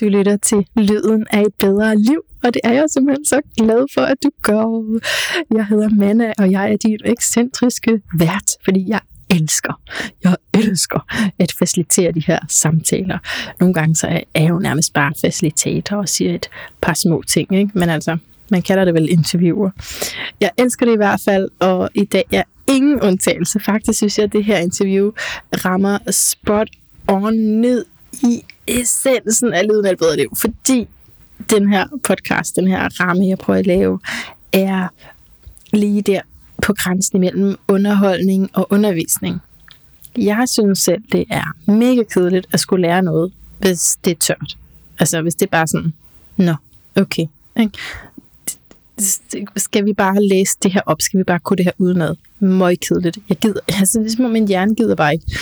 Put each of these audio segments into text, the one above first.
Du lytter til Lyden af et bedre liv, og det er jeg simpelthen så glad for, at du gør. Jeg hedder Manna, og jeg er din ekscentriske vært, fordi jeg elsker, jeg elsker at facilitere de her samtaler. Nogle gange så er jeg jo nærmest bare facilitator og siger et par små ting, ikke? men altså, man kalder det vel interviewer. Jeg elsker det i hvert fald, og i dag er ingen undtagelse. Faktisk synes jeg, at det her interview rammer spot on ned i essensen af lyden af et bedre liv, fordi den her podcast, den her ramme, jeg prøver at lave, er lige der på grænsen imellem underholdning og undervisning. Jeg synes selv, det er mega kedeligt at skulle lære noget, hvis det er tørt. Altså, hvis det er bare sådan, nå, okay. Ikke? Skal vi bare læse det her op? Skal vi bare kunne det her udenad? Møg kedeligt. Jeg gider, altså, det er som om min hjerne gider bare ikke.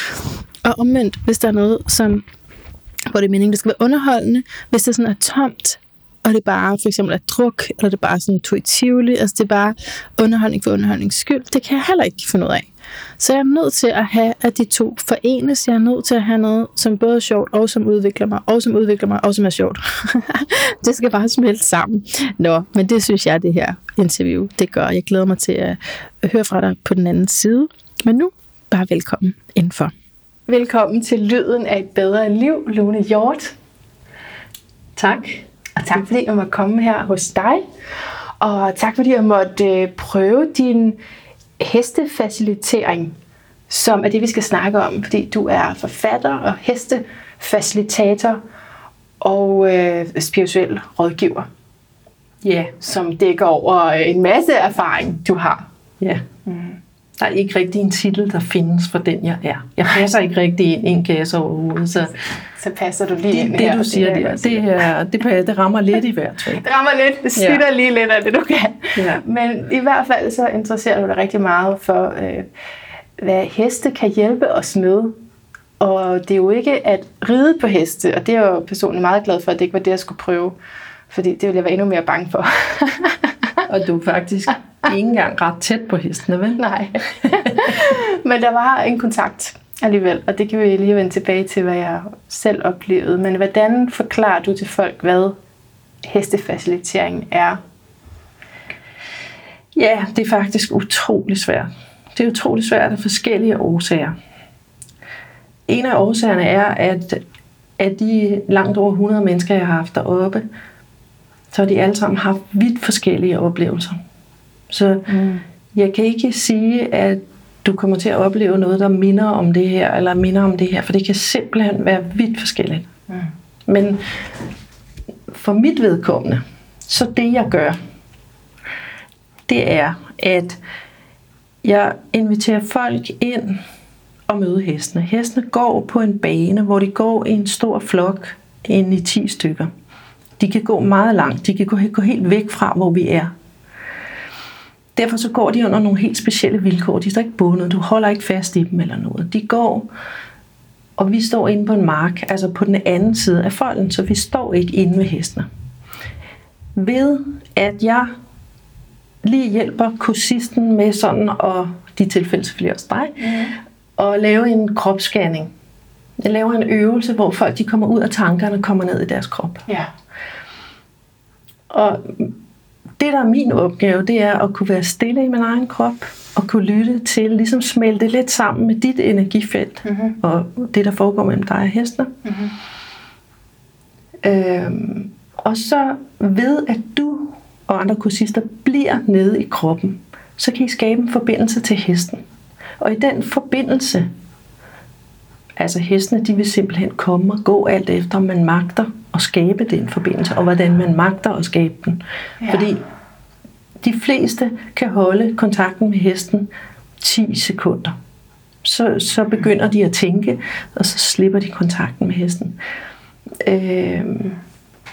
Og omvendt, hvis der er noget, som hvor det er meningen, det skal være underholdende. Hvis det sådan er tomt, og det bare for eksempel er druk, eller det er bare sådan intuitivt, altså det er bare underholdning for underholdnings skyld, det kan jeg heller ikke finde ud af. Så jeg er nødt til at have, at de to forenes. Jeg er nødt til at have noget, som både er sjovt, og som udvikler mig, og som udvikler mig, og som er sjovt. det skal bare smelte sammen. Nå, men det synes jeg, det her interview, det gør. Jeg glæder mig til at høre fra dig på den anden side. Men nu, bare velkommen indenfor. Velkommen til Lyden af et bedre liv, Lone Hjort. Tak. Og tak fordi jeg måtte komme her hos dig. Og tak fordi jeg måtte øh, prøve din hestefacilitering, som er det, vi skal snakke om. Fordi du er forfatter og hestefacilitator og øh, spirituel rådgiver. Ja. Yeah. Som dækker over en masse erfaring, du har. Ja. Yeah. Mm. Der er ikke rigtig en titel, der findes for den, jeg er. Jeg passer ikke rigtig ind i en kasse overhovedet, så... Så passer du lige det, ind det, her. Du siger, det, det, er, det, det, det rammer lidt i hvert fald. Det rammer lidt. Det snitter ja. lige lidt af det, du kan. Ja. Men i hvert fald så interesserer du dig rigtig meget for, øh, hvad heste kan hjælpe os med. Og det er jo ikke at ride på heste, og det er jeg jo personligt meget glad for, at det ikke var det, jeg skulle prøve. Fordi det ville jeg være endnu mere bange for. og du er faktisk ikke engang ret tæt på hestene, vel? Nej. Men der var en kontakt alligevel, og det kan vi lige vende tilbage til, hvad jeg selv oplevede. Men hvordan forklarer du til folk, hvad hestefacilitering er? Ja, det er faktisk utrolig svært. Det er utrolig svært af forskellige årsager. En af årsagerne er, at af de langt over 100 mennesker, jeg har haft deroppe, så har de alle sammen haft vidt forskellige oplevelser. Så mm. jeg kan ikke sige, at du kommer til at opleve noget, der minder om det her, eller minder om det her, for det kan simpelthen være vidt forskelligt. Mm. Men for mit vedkommende, så det jeg gør, det er, at jeg inviterer folk ind og møde hestene. Hestene går på en bane, hvor de går i en stor flok ind i 10 stykker. De kan gå meget langt. De kan gå, gå helt væk fra, hvor vi er. Derfor så går de under nogle helt specielle vilkår. De er ikke bundet. Du holder ikke fast i dem eller noget. De går, og vi står inde på en mark, altså på den anden side af folden, så vi står ikke inde ved hestene. Ved at jeg lige hjælper kursisten med sådan, og de tilfælde selvfølgelig også dig, mm. og lave en kropsscanning. Jeg laver en øvelse, hvor folk de kommer ud af tankerne og kommer ned i deres krop. Ja. Og det, der er min opgave, det er at kunne være stille i min egen krop, og kunne lytte til, ligesom smelte lidt sammen med dit energifelt, mm-hmm. og det, der foregår mellem dig og hestene. Mm-hmm. Øhm, og så ved, at du og andre kursister bliver nede i kroppen, så kan I skabe en forbindelse til hesten. Og i den forbindelse, altså hestene, de vil simpelthen komme og gå alt efter, om man magter at skabe den forbindelse, og hvordan man magter at skabe den. Ja. Fordi de fleste kan holde kontakten med hesten 10 sekunder. Så, så begynder de at tænke, og så slipper de kontakten med hesten. Øh,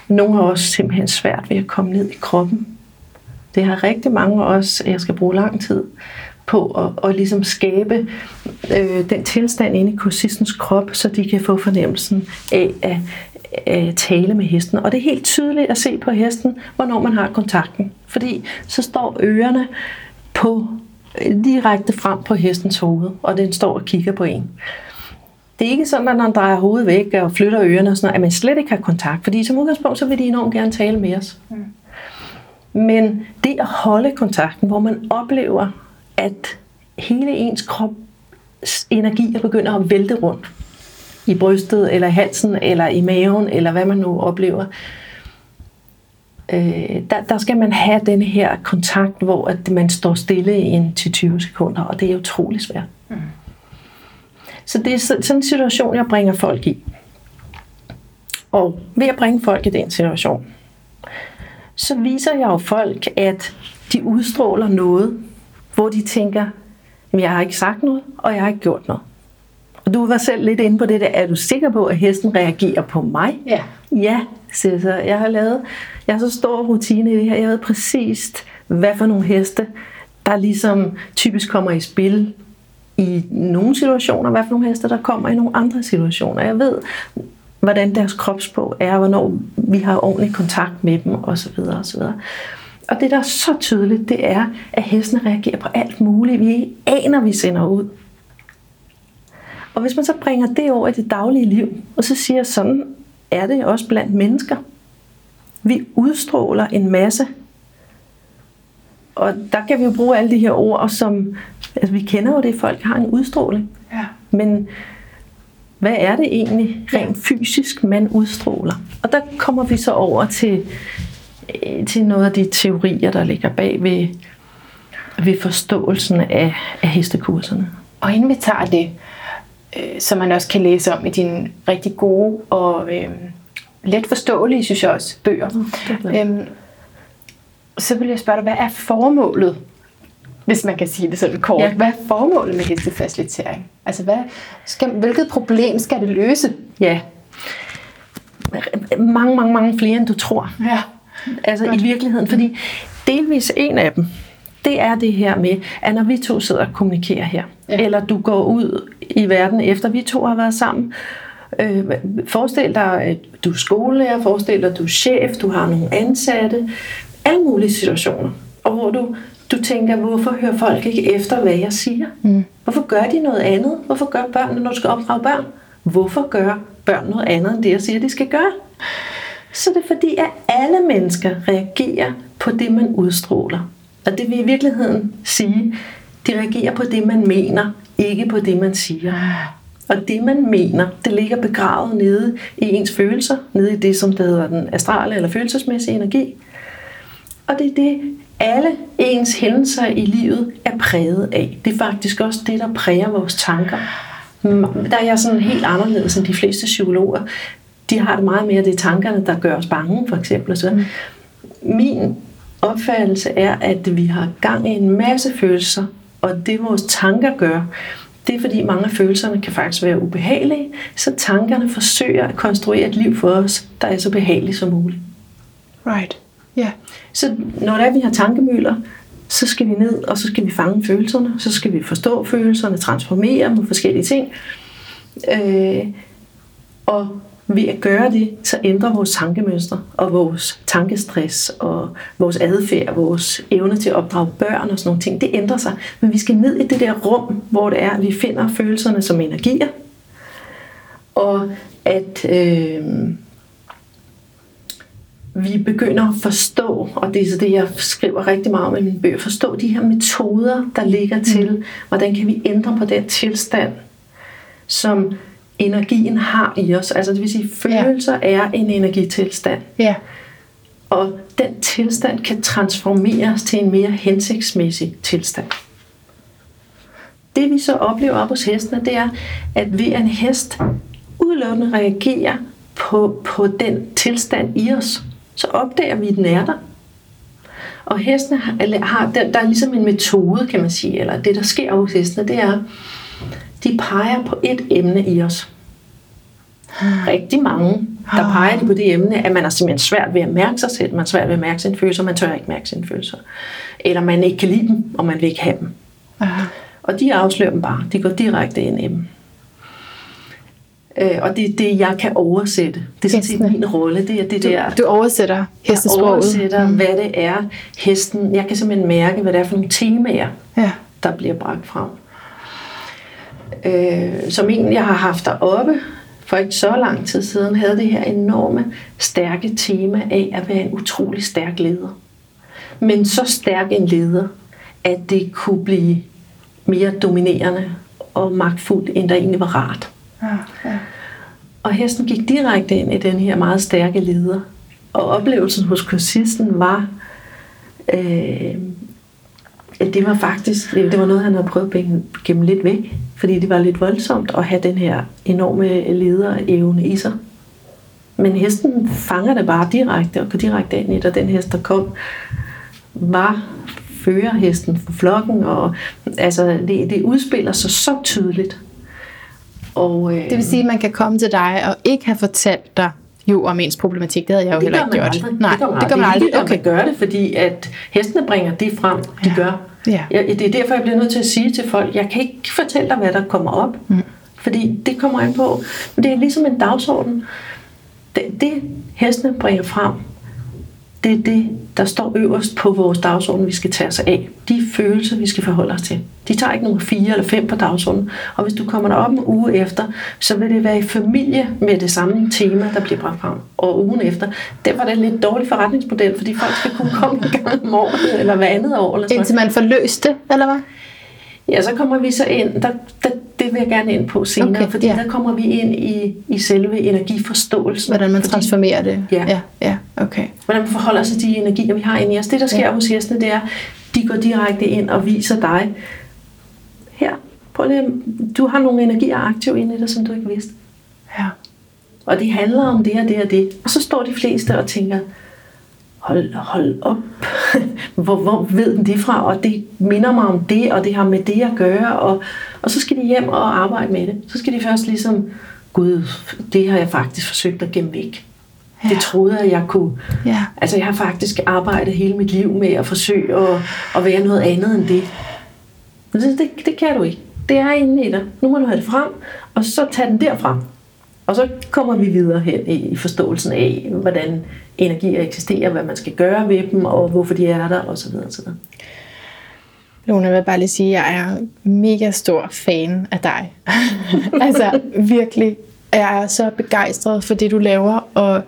nogle har også simpelthen svært ved at komme ned i kroppen. Det har rigtig mange også, jeg skal bruge lang tid på at, at ligesom skabe øh, den tilstand inde i kursistens krop, så de kan få fornemmelsen af at, at tale med hesten. Og det er helt tydeligt at se på hesten, hvornår man har kontakten. Fordi så står ørerne på direkte frem på hestens hoved, og den står og kigger på en. det er ikke sådan, at når man drejer hovedet væk og flytter ørerne og sådan noget, at man slet ikke har kontakt. Fordi som udgangspunkt, så vil de enormt gerne tale med os. Mm. Men det at holde kontakten, hvor man oplever, at hele ens krop energi begynder at vælte rundt i brystet, eller i halsen, eller i maven, eller hvad man nu oplever, øh, der, der skal man have den her kontakt, hvor at man står stille i en til 20 sekunder, og det er utrolig svært. Mm. Så det er sådan en situation, jeg bringer folk i. Og ved at bringe folk i den situation, så viser jeg jo folk, at de udstråler noget, hvor de tænker, jeg har ikke sagt noget, og jeg har ikke gjort noget. Og du var selv lidt inde på det der, er du sikker på, at hesten reagerer på mig? Ja. Ja, siger så. Jeg har lavet, jeg har så stor rutine i det her. Jeg ved præcis, hvad for nogle heste, der ligesom typisk kommer i spil i nogle situationer, hvad for nogle heste, der kommer i nogle andre situationer. Jeg ved, hvordan deres kropsprog er, hvornår vi har ordentlig kontakt med dem osv. osv. Og det, der er så tydeligt, det er, at hestene reagerer på alt muligt, vi aner, vi sender ud. Og hvis man så bringer det over i det daglige liv, og så siger, sådan er det også blandt mennesker. Vi udstråler en masse. Og der kan vi jo bruge alle de her ord, som altså vi kender jo det, folk har en udstråling. Ja. Men hvad er det egentlig rent fysisk, man udstråler? Og der kommer vi så over til, til noget af de teorier, der ligger bag ved, ved forståelsen af, af hestekurserne. Og inden vi tager det, øh, som man også kan læse om i dine rigtig gode og øh, let forståelige, synes jeg også, bøger, øhm, så vil jeg spørge dig, hvad er formålet hvis man kan sige det sådan kort. Ja. Hvad er formålet med hestefacilitering? Altså, hvad skal, hvilket problem skal det løse? Ja. Mange, mange, mange flere, end du tror. Ja. Altså Godt. i virkeligheden, fordi delvis en af dem, det er det her med, at når vi to sidder og kommunikerer her, ja. eller du går ud i verden efter vi to har været sammen, øh, forestil dig, at du er skolelærer, forestil dig, at du er chef, du har nogle ansatte, alle mulige situationer, og hvor du du tænker, hvorfor hører folk ikke efter, hvad jeg siger? Mm. Hvorfor gør de noget andet? Hvorfor gør børnene, når du skal opdrage børn? Hvorfor gør børn noget andet, end det, jeg siger, de skal gøre? Så det fordi, at alle mennesker reagerer på det, man udstråler. Og det vil i virkeligheden sige, de reagerer på det, man mener, ikke på det, man siger. Og det, man mener, det ligger begravet nede i ens følelser, nede i det, som det hedder den astrale eller følelsesmæssige energi. Og det er det, alle ens hændelser i livet er præget af. Det er faktisk også det, der præger vores tanker. Der er jeg sådan helt anderledes end de fleste psykologer. De har det meget mere, det er tankerne, der gør os bange, for eksempel. Så mm. min opfattelse er, at vi har gang i en masse følelser, og det vores tanker gør, det er fordi mange af følelserne kan faktisk være ubehagelige, så tankerne forsøger at konstruere et liv for os, der er så behageligt som muligt. Right. Ja. Så når det er, vi har tankemøller, så skal vi ned, og så skal vi fange følelserne, så skal vi forstå følelserne, transformere dem forskellige ting. Øh, og ved at gøre det, så ændrer vores tankemønstre og vores tankestress og vores adfærd, vores evne til at opdrage børn og sådan nogle ting, det ændrer sig. Men vi skal ned i det der rum, hvor det er, at vi finder følelserne som energier, og at øh, vi begynder at forstå, og det er så det, jeg skriver rigtig meget om i min bøger, forstå de her metoder, der ligger mm. til, hvordan kan vi ændre på den tilstand, som energien har i os. Altså det vil sige, følelser ja. er en energitilstand. Ja. Og den tilstand kan transformeres til en mere hensigtsmæssig tilstand. Det vi så oplever op hos hestene, det er, at ved en hest udelukkende reagerer på, på den tilstand i os, så opdager vi, at den er der. Og hestene har, der, der er ligesom en metode, kan man sige, eller det, der sker hos hestene, det er, de peger på et emne i os. Rigtig mange, der peger de på det emne, at man er simpelthen svært ved at mærke sig selv, man er svært ved at mærke sine følelser, man tør ikke mærke sine følelser. Eller man ikke kan lide dem, og man vil ikke have dem. Og de afslører dem bare. De går direkte ind i dem. Øh, og det er det, jeg kan oversætte. Det er sådan set min rolle. Det er det der, du, du oversætter hestesproget. Jeg oversætter, mm. hvad det er, hesten... Jeg kan simpelthen mærke, hvad det er for nogle temaer, ja. der bliver bragt frem. Øh, som en, jeg har haft deroppe for ikke så lang tid siden, havde det her enorme, stærke tema af at være en utrolig stærk leder. Men så stærk en leder, at det kunne blive mere dominerende og magtfuldt, end der egentlig var rart. Ja, ja. Og hesten gik direkte ind i den her meget stærke leder. Og oplevelsen hos kursisten var, øh, at det var faktisk det var noget, han havde prøvet at gemme lidt væk. Fordi det var lidt voldsomt at have den her enorme lederevne i sig. Men hesten fanger det bare direkte og går direkte ind i det, og den hest, der kom, var førerhesten for flokken, og altså, det, det udspiller sig så tydeligt. Og, øh, det vil sige, at man kan komme til dig og ikke have fortalt dig jo om ens problematik. Det havde jeg jo heller ikke gjort. Aldrig. Nej, det gør man, det gør man aldrig. Det er okay. at gøre det, fordi at hestene bringer det frem, de ja. gør. Ja. Jeg, det er derfor, jeg bliver nødt til at sige til folk, jeg kan ikke fortælle dig, hvad der kommer op. Mm. Fordi det kommer an på. Men det er ligesom en dagsorden. Det, det hestene bringer frem, det er det, der står øverst på vores dagsorden, vi skal tage os af. De følelser, vi skal forholde os til. De tager ikke nummer 4 eller 5 på dagsordenen. Og hvis du kommer derop en uge efter, så vil det være i familie med det samme tema, der bliver bragt frem. Og ugen efter, det var det en lidt dårlig forretningsmodel, fordi folk skal kunne komme en gang om året, eller hver andet år. Eller sådan. Indtil man får løst det, eller hvad? Ja, så kommer vi så ind, der, der, det vil jeg gerne ind på senere, okay, fordi ja. der kommer vi ind i, i selve energiforståelsen. Hvordan man transformerer det. Ja. ja, ja okay. Hvordan man forholder sig til de energier, vi har inde i os. Det, der sker ja. hos gæstene, det er, de går direkte ind og viser dig, her, prøv lige, du har nogle energier aktive inde i dig, som du ikke vidste. Ja. Og det handler om det og det og det. Og så står de fleste og tænker, hold, hold op, hvor, hvor ved den det fra? Og det minder mig om det, og det har med det at gøre. Og, og så skal de hjem og arbejde med det. Så skal de først ligesom, gud, det har jeg faktisk forsøgt at gemme væk. Ja. Det troede jeg, jeg kunne. Ja. Altså, jeg har faktisk arbejdet hele mit liv med at forsøge at, at være noget andet end det. Men det, det, kan du ikke. Det er inde i dig. Nu må du have det frem, og så tage den derfra. Og så kommer vi videre hen i forståelsen af, hvordan energier eksisterer, hvad man skal gøre ved dem, og hvorfor de er der, osv. osv. Lone, jeg vil bare lige sige, at jeg er mega stor fan af dig. altså virkelig. Jeg er så begejstret for det, du laver, og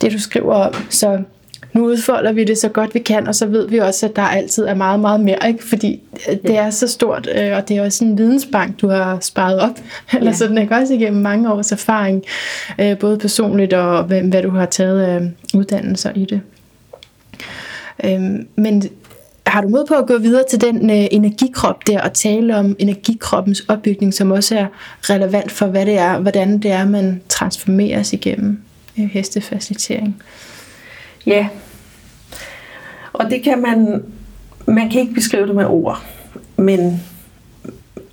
det, du skriver om. Så nu udfolder vi det så godt vi kan, og så ved vi også, at der altid er meget, meget mere, ikke? fordi øh, det er så stort, øh, og det er også en vidensbank, du har sparet op, eller ja. sådan, ikke? også igennem mange års erfaring, øh, både personligt og hvad, du har taget af uddannelser i det. Øhm, men har du mod på at gå videre til den energikrop der og tale om energikroppens opbygning, som også er relevant for, hvad det er, hvordan det er, man transformeres igennem hestefacilitering? Ja, og det kan man, man kan ikke beskrive det med ord, men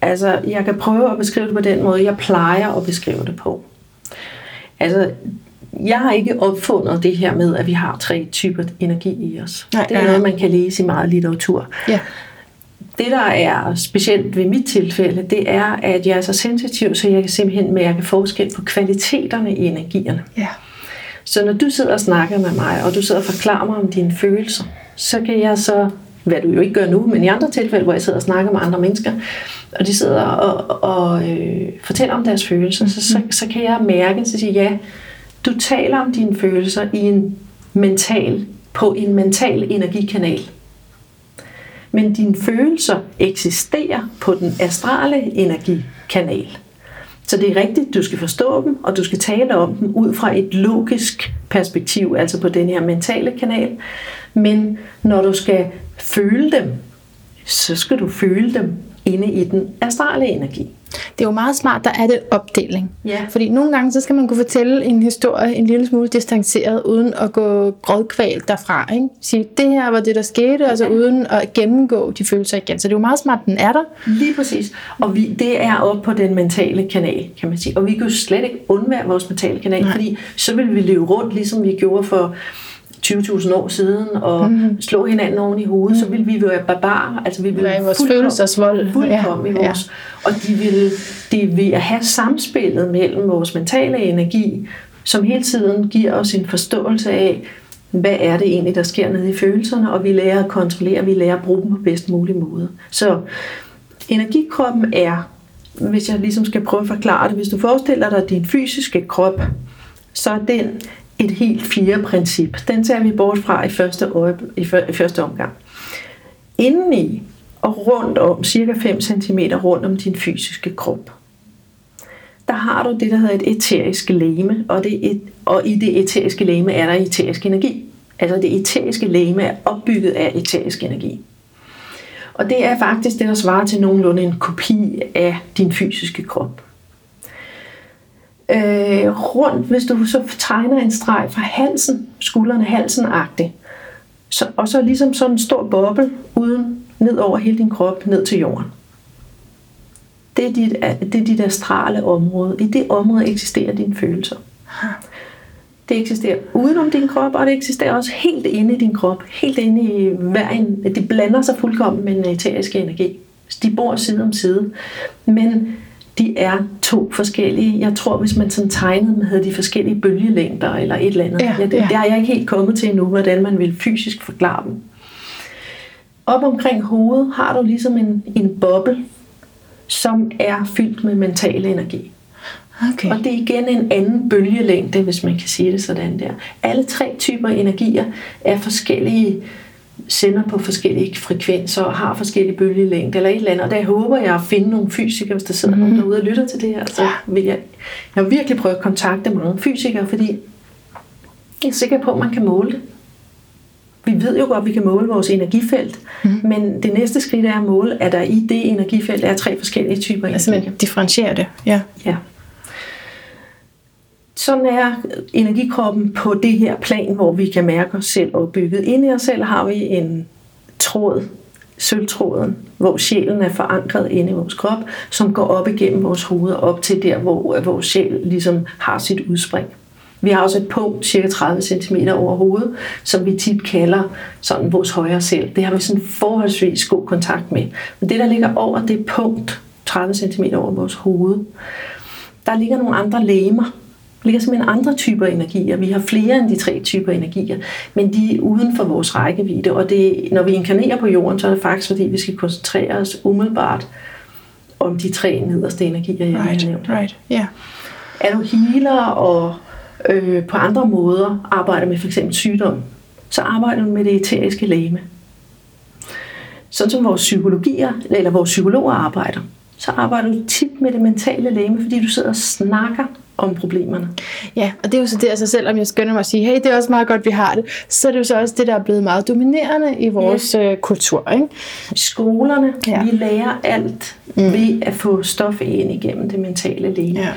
altså, jeg kan prøve at beskrive det på den måde, jeg plejer at beskrive det på. Altså, jeg har ikke opfundet det her med, at vi har tre typer energi i os. Nej, det er noget, man kan læse i meget litteratur. Ja. Det, der er specielt ved mit tilfælde, det er, at jeg er så sensitiv, så jeg kan simpelthen mærke forskel på kvaliteterne i energierne. Ja. Så når du sidder og snakker med mig, og du sidder og forklarer mig om dine følelser, så kan jeg så, hvad du jo ikke gør nu, men i andre tilfælde, hvor jeg sidder og snakker med andre mennesker, og de sidder og, og øh, fortæller om deres følelser, så, så, så kan jeg mærke, så sige, ja, du taler om dine følelser i en mental, på en mental energikanal. Men dine følelser eksisterer på den astrale energikanal. Så det er rigtigt, du skal forstå dem, og du skal tale om dem ud fra et logisk perspektiv, altså på den her mentale kanal. Men når du skal føle dem, så skal du føle dem inde i den astrale energi. Det er jo meget smart, der er det opdeling. Ja. Fordi nogle gange, så skal man kunne fortælle en historie en lille smule distanceret, uden at gå grådkvalt derfra. Ikke? Sige, det her var det, der skete, og så uden at gennemgå de følelser igen. Så det er jo meget smart, den er der. Lige præcis. Og vi, det er op på den mentale kanal, kan man sige. Og vi kan jo slet ikke undvære vores mentale kanal, Nej. fordi så vil vi leve rundt, ligesom vi gjorde for 20.000 år siden og mm. slå hinanden oven i hovedet, mm. så ville vi være barbarer. Altså vi ville være vores følelsesvold. Fuldkommen ja. i vores. Ja. Og de ville, de vil have samspillet mellem vores mentale energi, som hele tiden giver os en forståelse af, hvad er det egentlig, der sker nede i følelserne, og vi lærer at kontrollere, vi lærer at bruge dem på bedst mulig måde. Så energikroppen er hvis jeg ligesom skal prøve at forklare det, hvis du forestiller dig din fysiske krop, så er den et helt fire princip. Den tager vi bort fra i første, øje, i, i første omgang. Indeni og rundt om, cirka 5 cm rundt om din fysiske krop, der har du det, der hedder et eterisk læme, og, det et, og i det eteriske læme er der eterisk energi. Altså det eteriske læme er opbygget af eterisk energi. Og det er faktisk det, der svarer til nogenlunde en kopi af din fysiske krop. Øh, rundt, hvis du så tegner en streg fra halsen, skuldrene halsen agtigt, så, og så ligesom sådan en stor boble uden ned over hele din krop, ned til jorden. Det er dit, det er dit astrale område. I det område eksisterer dine følelser. Det eksisterer udenom din krop, og det eksisterer også helt inde i din krop. Helt inde i hver en. Det blander sig fuldkommen med den eteriske energi. De bor side om side. Men de er to forskellige. Jeg tror, hvis man sådan tegnede med de forskellige bølgelængder eller et eller andet. Ja, ja. Det, det har jeg ikke helt kommet til endnu, hvordan man vil fysisk forklare dem. Op omkring hovedet har du ligesom en, en boble, som er fyldt med mental energi. Okay. Og det er igen en anden bølgelængde, hvis man kan sige det sådan der. Alle tre typer energier er forskellige sender på forskellige frekvenser og har forskellige bølgelængder eller et eller andet. Og der håber jeg at finde nogle fysikere, hvis der sidder mm-hmm. nogen derude og lytter til det her. Så vil jeg, jeg vil virkelig prøve at kontakte mange fysikere, fordi jeg er sikker på, at man kan måle det. Vi ved jo godt, at vi kan måle vores energifelt, mm. men det næste skridt er at måle, at der i det energifelt er tre forskellige typer energi. Altså differentiere det, ja. ja. Sådan er energikroppen på det her plan, hvor vi kan mærke os selv opbygget. Inde i os selv har vi en tråd, sølvtråden, hvor sjælen er forankret inde i vores krop, som går op igennem vores hoved og op til der, hvor vores sjæl ligesom har sit udspring. Vi har også et punkt, cirka 30 cm over hovedet, som vi tit kalder sådan vores højre selv. Det har vi sådan forholdsvis god kontakt med. Men det, der ligger over det punkt, 30 cm over vores hoved, der ligger nogle andre lemer, ligger simpelthen andre typer energier. Vi har flere end de tre typer energier, men de er uden for vores rækkevidde. Og det, når vi inkarnerer på jorden, så er det faktisk, fordi vi skal koncentrere os umiddelbart om de tre nederste energier, jeg right, har nævnt. Right, yeah. Er du healer og øh, på andre måder arbejder med f.eks. sygdom, så arbejder du med det eteriske læme. Sådan som vores psykologier, eller vores psykologer arbejder, så arbejder du tit med det mentale læme, fordi du sidder og snakker om problemerne. Ja, og det er jo så det, altså selvom jeg skynder mig at sige, hey, det er også meget godt, vi har det, så er det jo så også det, der er blevet meget dominerende i vores ja. Øh, kultur. Ikke? Skolerne, ja. vi lærer alt mm. ved at få stof ind igennem det mentale læge. Ja.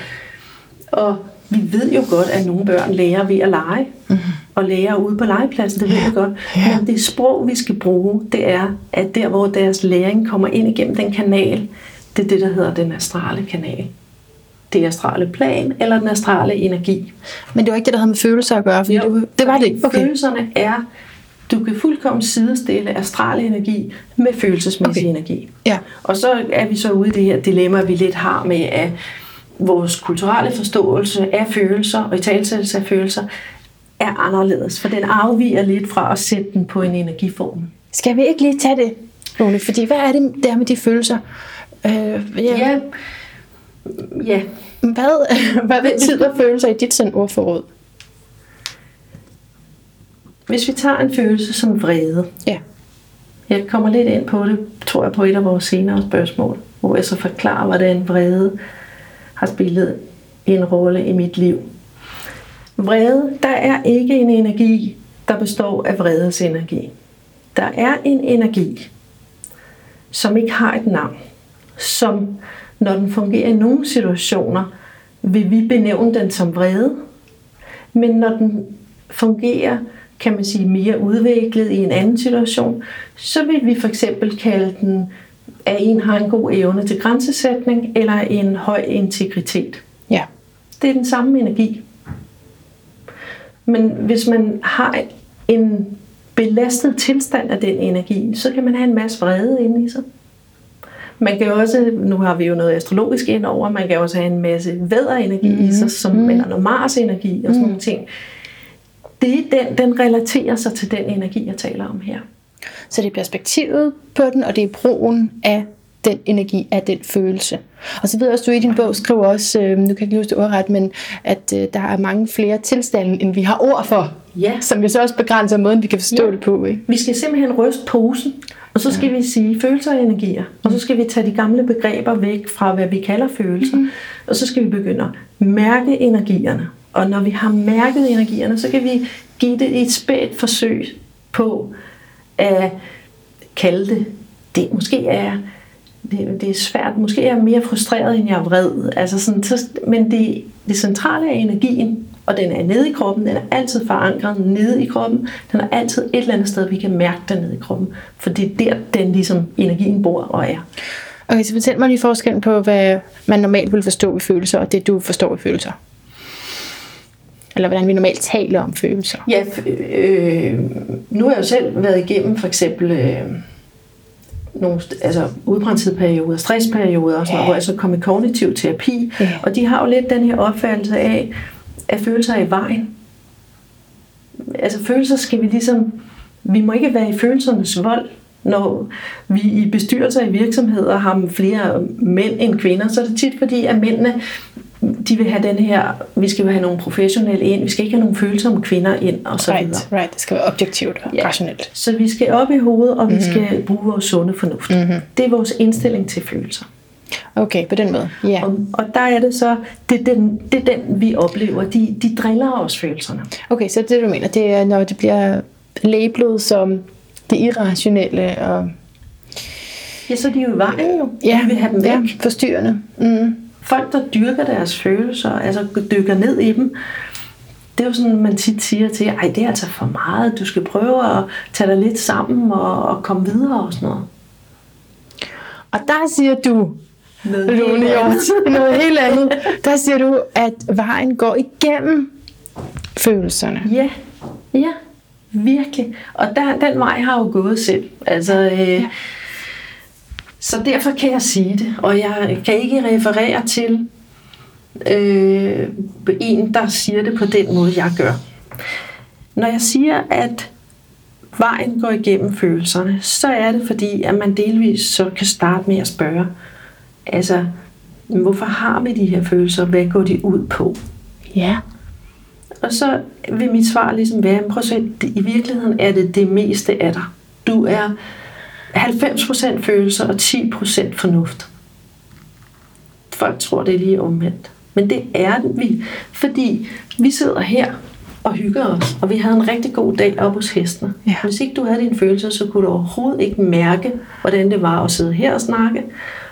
Og vi ved jo godt, at nogle børn lærer ved at lege, mm. og lærer ude på legepladsen, det ved vi godt. Ja. Men det sprog, vi skal bruge, det er, at der, hvor deres læring kommer ind igennem den kanal, det er det, der hedder den astrale kanal det astrale plan eller den astrale energi. Men det var ikke det, der havde med følelser at gøre? Fordi jo, det, det var det ikke? Okay. Følelserne er, du kan fuldkommen sidestille astral energi med følelsesmæssig okay. energi. Ja. Og så er vi så ude i det her dilemma, vi lidt har med, at vores kulturelle forståelse af følelser og i talsættelse af følelser er anderledes, for den afviger lidt fra at sætte den på en energiform. Skal vi ikke lige tage det, Lone? Fordi hvad er det der med de følelser? Øh, ja, ja ja. Hvad, hvad betyder følelser i dit sådan ordforråd? Hvis vi tager en følelse som vrede. Ja. Jeg kommer lidt ind på det, tror jeg, på et af vores senere spørgsmål, hvor jeg så forklarer, hvordan vrede har spillet en rolle i mit liv. Vrede, der er ikke en energi, der består af vredes energi. Der er en energi, som ikke har et navn, som når den fungerer i nogle situationer, vil vi benævne den som vrede. Men når den fungerer, kan man sige, mere udviklet i en anden situation, så vil vi for eksempel kalde den, at en har en god evne til grænsesætning eller en høj integritet. Ja. Det er den samme energi. Men hvis man har en belastet tilstand af den energi, så kan man have en masse vrede inde i sig. Man kan også, nu har vi jo noget astrologisk ind over, man kan også have en masse væderenergi mm. i sig, som, mm. eller noget Mars-energi og sådan mm. nogle ting. Det, den, den relaterer sig til den energi, jeg taler om her. Så det er perspektivet på den, og det er brugen af den energi af den følelse. Og så ved jeg også, du i din bog skriver også, øh, nu kan jeg ikke huske det ordret, men at øh, der er mange flere tilstande, end vi har ord for. Ja. Som jo så også begrænser måden, vi kan forstå Ja. det på. Ikke? Vi skal simpelthen ryste posen, og så skal ja. vi sige følelser og energier. Og så skal vi tage de gamle begreber væk fra, hvad vi kalder følelser. Mm. Og så skal vi begynde at mærke energierne. Og når vi har mærket energierne, så kan vi give det et spædt forsøg på at kalde det. Det måske er det, det er svært. Måske er jeg mere frustreret, end jeg er vred. Altså sådan, så, men det, det centrale er energien, og den er nede i kroppen. Den er altid forankret nede i kroppen. Den er altid et eller andet sted, vi kan mærke den nede i kroppen. For det er der, den ligesom energien bor og er. Okay, så fortæl mig lige forskellen på, hvad man normalt vil forstå i følelser, og det du forstår i følelser. Eller hvordan vi normalt taler om følelser. Ja, øh, nu har jeg jo selv været igennem for eksempel øh, nogle altså udbrændthedsperioder, stressperioder og sådan Ja. noget, hvor jeg så kom i kognitiv terapi. Ja. Og de har jo lidt den her opfattelse af, at følelser er i vejen. Altså følelser skal vi ligesom, vi må ikke være i følelsernes vold. Når vi i bestyrelser i virksomheder har flere mænd end kvinder, så er det tit fordi, at mændene de vil have den her, vi skal have nogle professionelle ind, vi skal ikke have nogle følsomme kvinder ind, og så videre. Right, right. Det skal være objektivt og Ja. rationelt. Så vi skal op i hovedet, og vi mm-hmm. skal bruge vores sunde fornuft. Mm-hmm. Det er vores indstilling til følelser. Okay, på den måde. Ja. Og, og der er det så, det er den, det er den vi oplever. De, de driller os følelserne. Okay, så det du mener, det er, når det bliver labelet som det irrationelle og Ja, så er de jo i vejen jo. ja, vi vil have dem væk. ja, forstyrrende. Mm. Folk, der dyrker deres følelser, altså dykker ned i dem, det er jo sådan, man tit siger til, ej, det er altså for meget, du skal prøve at tage dig lidt sammen og, og komme videre og sådan noget. Og der siger du, Noget Lone. Hjort, noget helt andet. Der siger du, at vejen går igennem følelserne. Ja, ja, virkelig. Og der, den vej har jo gået selv. Altså, øh, ja. Så derfor kan jeg sige det, og jeg kan ikke referere til øh, en, der siger det på den måde, jeg gør. Når jeg siger, at vejen går igennem følelserne, så er det fordi, at man delvis så kan starte med at spørge, altså, hvorfor har vi de her følelser? Hvad går de ud på? Ja. Og så vil mit svar ligesom være, prøv at se, i virkeligheden er det det meste af dig. Du er 90% følelser og 10% fornuft. Folk tror, det er lige omvendt. Men det er det vi, fordi vi sidder her og hygger os, og vi havde en rigtig god dag op hos hestene. Ja. Hvis ikke du havde dine følelser, så kunne du overhovedet ikke mærke, hvordan det var at sidde her og snakke,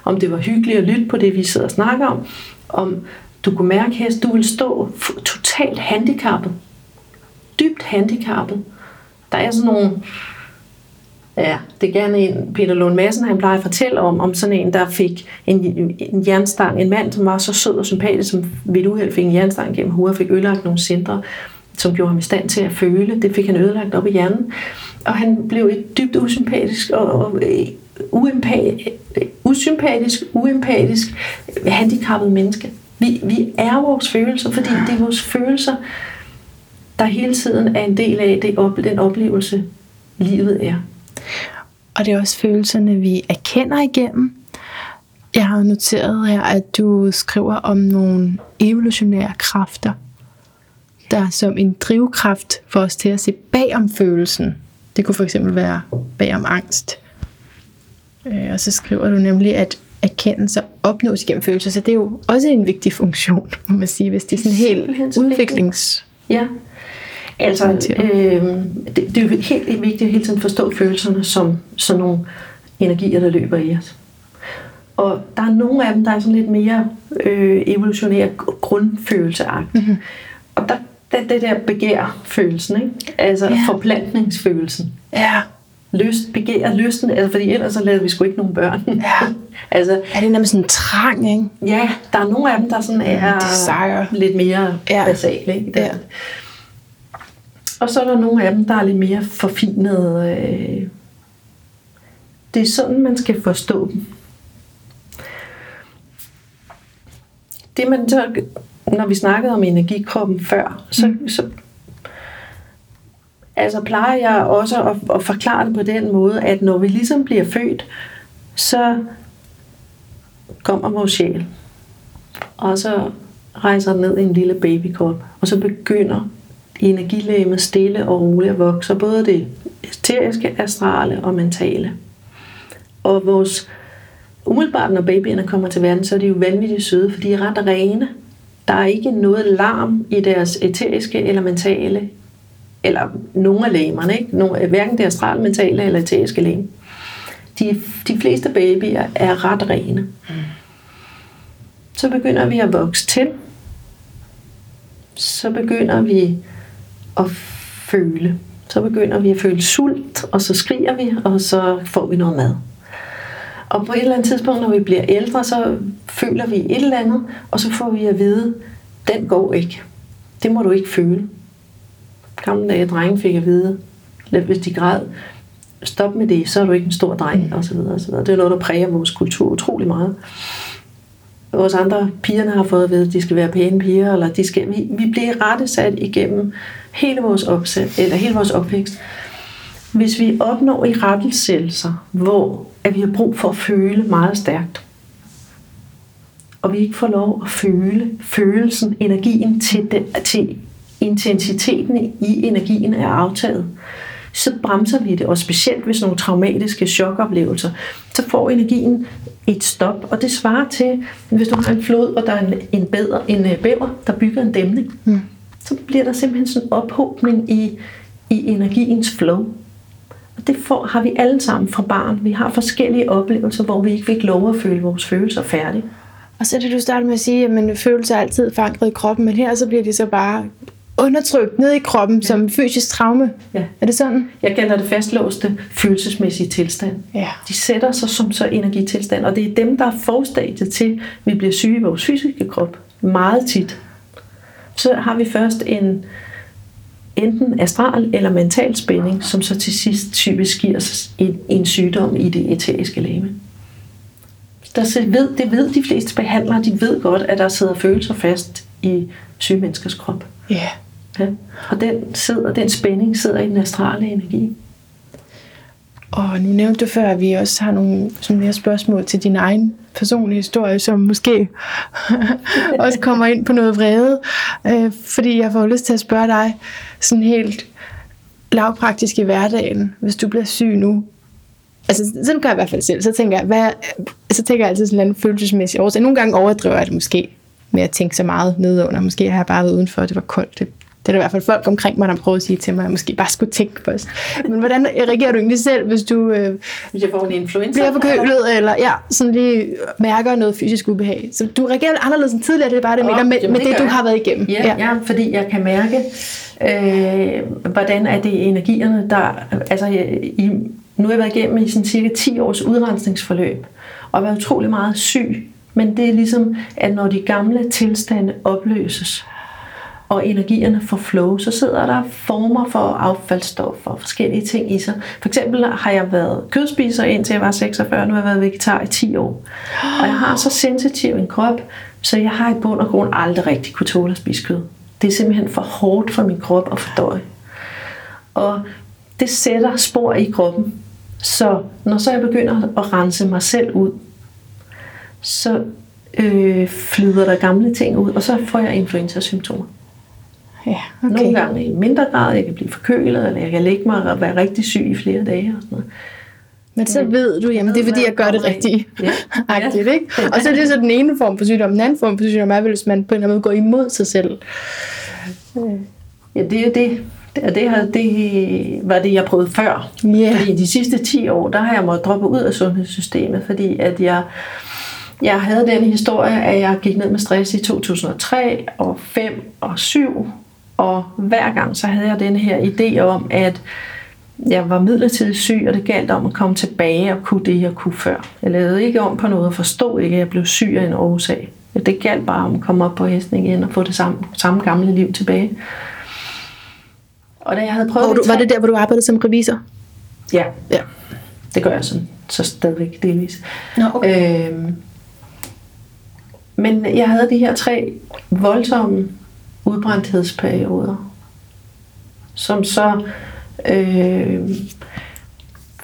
om det var hyggeligt at lytte på det, vi sidder og snakker om, om du kunne mærke hest, du vil stå totalt handicappet, dybt handicappet. Der er sådan nogle, ja, det er gerne en, Peter Lund Madsen, han plejer at fortælle om, om sådan en, der fik en, en jernstang, en mand, som var så sød og sympatisk, som ved et uheld fik en jernstang gennem hovedet og fik ødelagt nogle centre, som gjorde ham i stand til at føle. Det fik han ødelagt op i hjernen. Og han blev et dybt usympatisk og, og uempa- usympatisk, uempatisk, handicappet menneske. Vi, vi er vores følelser, fordi det er vores følelser, der hele tiden er en del af det, op, den oplevelse, livet er. Og det er også følelserne, vi erkender igennem. Jeg har noteret her, at du skriver om nogle evolutionære kræfter, der som en drivkraft for os til at se bag om følelsen. Det kunne for eksempel være bag om angst. Øh, Og så skriver du nemlig, at erkendelse opnås gennem følelser, så det er jo også en vigtig funktion, må man sige, hvis det er sådan helt så vigtigt. udviklings... Ja. Altså, øh, det, det er jo helt vigtigt at hele tiden forstå følelserne som sådan nogle energier, der løber i os. Og der er nogle af dem, der er sådan lidt mere øh, evolutionære grundfølelseagt. Mm-hmm. Og der, det, det der begær-følelsen, ikke? altså ja. forplantningsfølelsen. Ja, Lyst, begær, lysten, altså fordi ellers så lavede vi sgu ikke nogen børn. Ja. altså, er det nærmest sådan en trang, ikke? ja, der er nogle af dem, der sådan er desire. lidt mere Ja. basale. Ikke? Ja. Og så er der nogle af dem, der er lidt mere forfinede. Øh... Det er sådan, man skal forstå dem. Det man så, når vi snakkede om energikroppen før, så, mm. så altså plejer jeg også at, at forklare det på den måde, at når vi ligesom bliver født, så kommer vores sjæl, og så rejser den ned i en lille babykrop, og så begynder energilægemet stille og roligt at vokse, både det eteriske, astrale og mentale. Og vores umiddelbart, når babyerne kommer til verden, så er de jo vanvittigt søde, for de er ret rene. Der er ikke noget larm i deres eteriske eller mentale, eller nogle af lægemerne, ikke? Nogle, øh, hverken det astralmentale eller etæiske læge. De, de fleste babyer er ret rene. Så begynder vi at vokse til. Så begynder vi at føle. Så begynder vi at føle sult, og så skriger vi, og så får vi noget mad. Og på et eller andet tidspunkt, når vi bliver ældre, så føler vi et eller andet, og så får vi at vide, den går ikke. Det må du ikke føle. Gamle drenge fik at vide, hvis de græd, stop med det, så er du ikke en stor dreng, og så videre, og så videre. Det er noget, der præger vores kultur utrolig meget. Vores andre pigerne har fået at vide, at de skal være pæne piger, eller de skal, vi, vi bliver rettesat igennem hele vores, opsæt, eller hele vores opvækst. Hvis vi opnår i rettelsættelser, hvor at vi har brug for at føle meget stærkt, og vi ikke får lov at føle følelsen, energien til, det, til intensiteten i energien er aftaget, så bremser vi det, og specielt hvis nogle traumatiske chokoplevelser, så får energien et stop, og det svarer til, hvis du har en flod, og der er en, en, bedre, en øh, bæver, der bygger en dæmning, mm. så bliver der simpelthen sådan en ophobning i, i energiens flow. Og det får, har vi alle sammen fra barn. Vi har forskellige oplevelser, hvor vi ikke fik lov at føle vores følelser færdige. Og så er det, du starter med at sige, at følelser er altid forankret i kroppen, men her så bliver de så bare undertrykt ned i kroppen ja. som fysisk traume. Ja. Er det sådan? Jeg kalder det fastlåste følelsesmæssige tilstand. Ja. De sætter sig som så energitilstand, og det er dem, der er forstadiet til, at vi bliver syge i vores fysiske krop. Meget tit. Så har vi først en enten astral eller mental spænding, som så til sidst typisk giver en, en sygdom i det eteriske lame. Der ved, det ved de fleste behandlere, de ved godt, at der sidder følelser fast i syge menneskers krop. Ja. Yeah. Ja. Og den, sidder, den spænding sidder i den astrale energi. Og nu nævnte du før, at vi også har nogle sådan mere spørgsmål til din egen personlige historie, som måske også kommer ind på noget vrede. Øh, fordi jeg får lyst til at spørge dig sådan helt lavpraktisk i hverdagen, hvis du bliver syg nu. Altså, sådan gør jeg i hvert fald selv. Så tænker jeg, hvad, så tænker jeg altid sådan en følelsesmæssig årsag. Nogle gange overdriver jeg det måske med at tænke så meget nedunder. Måske har jeg bare været udenfor, og det var koldt. Det det er der i hvert fald folk omkring mig, der prøver at sige til mig, at jeg måske bare skulle tænke os. Men hvordan reagerer du egentlig selv, hvis du øh, hvis jeg får en influenza? bliver forkølet, eller ja, sådan lige mærker noget fysisk ubehag? Så du reagerer anderledes end tidligere, det er bare det, oh, med, med det, det du har været igennem. Ja, ja. ja, fordi jeg kan mærke, øh, hvordan er det energierne, der... Altså, i, nu har jeg været igennem i sådan cirka 10 års udrensningsforløb, og været utrolig meget syg. Men det er ligesom, at når de gamle tilstande opløses, og energierne får flow, så sidder der former for affaldsstoffer og forskellige ting i sig. For eksempel har jeg været kødspiser indtil jeg var 46, nu har jeg været vegetar i 10 år. Og jeg har så sensitiv en krop, så jeg har i bund og grund aldrig rigtig kunne tåle at spise kød. Det er simpelthen for hårdt for min krop at fordøje. Og det sætter spor i kroppen. Så når så jeg begynder at rense mig selv ud, så øh, flyder der gamle ting ud, og så får jeg influenza-symptomer. Ja, okay. Nogle gange i mindre grad, jeg kan blive forkølet, eller jeg kan lægge mig og være rigtig syg i flere dage og sådan noget. Men så ved du, jamen det er fordi, jeg gør det rigtigt. Ja. Aktivt, ikke? Og så er det så den ene form for sygdom. Den anden form for sygdom er, hvis man på en eller anden måde går imod sig selv. Ja, det er jo det. Og det, har, det var det, jeg prøvede før. Yeah. Fordi de sidste 10 år, der har jeg måttet droppe ud af sundhedssystemet, fordi at jeg, jeg havde den historie, at jeg gik ned med stress i 2003 og 5 og 7 og hver gang så havde jeg den her idé om, at jeg var midlertidigt syg, og det galt om at komme tilbage og kunne det, jeg kunne før. Jeg lavede ikke om på noget og forstod ikke, at jeg blev syg af en årsag. Det galt bare om at komme op på hesten igen og få det samme, samme gamle liv tilbage. Og da jeg havde prøvet... du, var det der, hvor du arbejdede som revisor? Ja, ja. det gør jeg sådan, så stadigvæk delvis. Nå, okay. øhm, men jeg havde de her tre voldsomme udbrændthedsperioder, som så øh,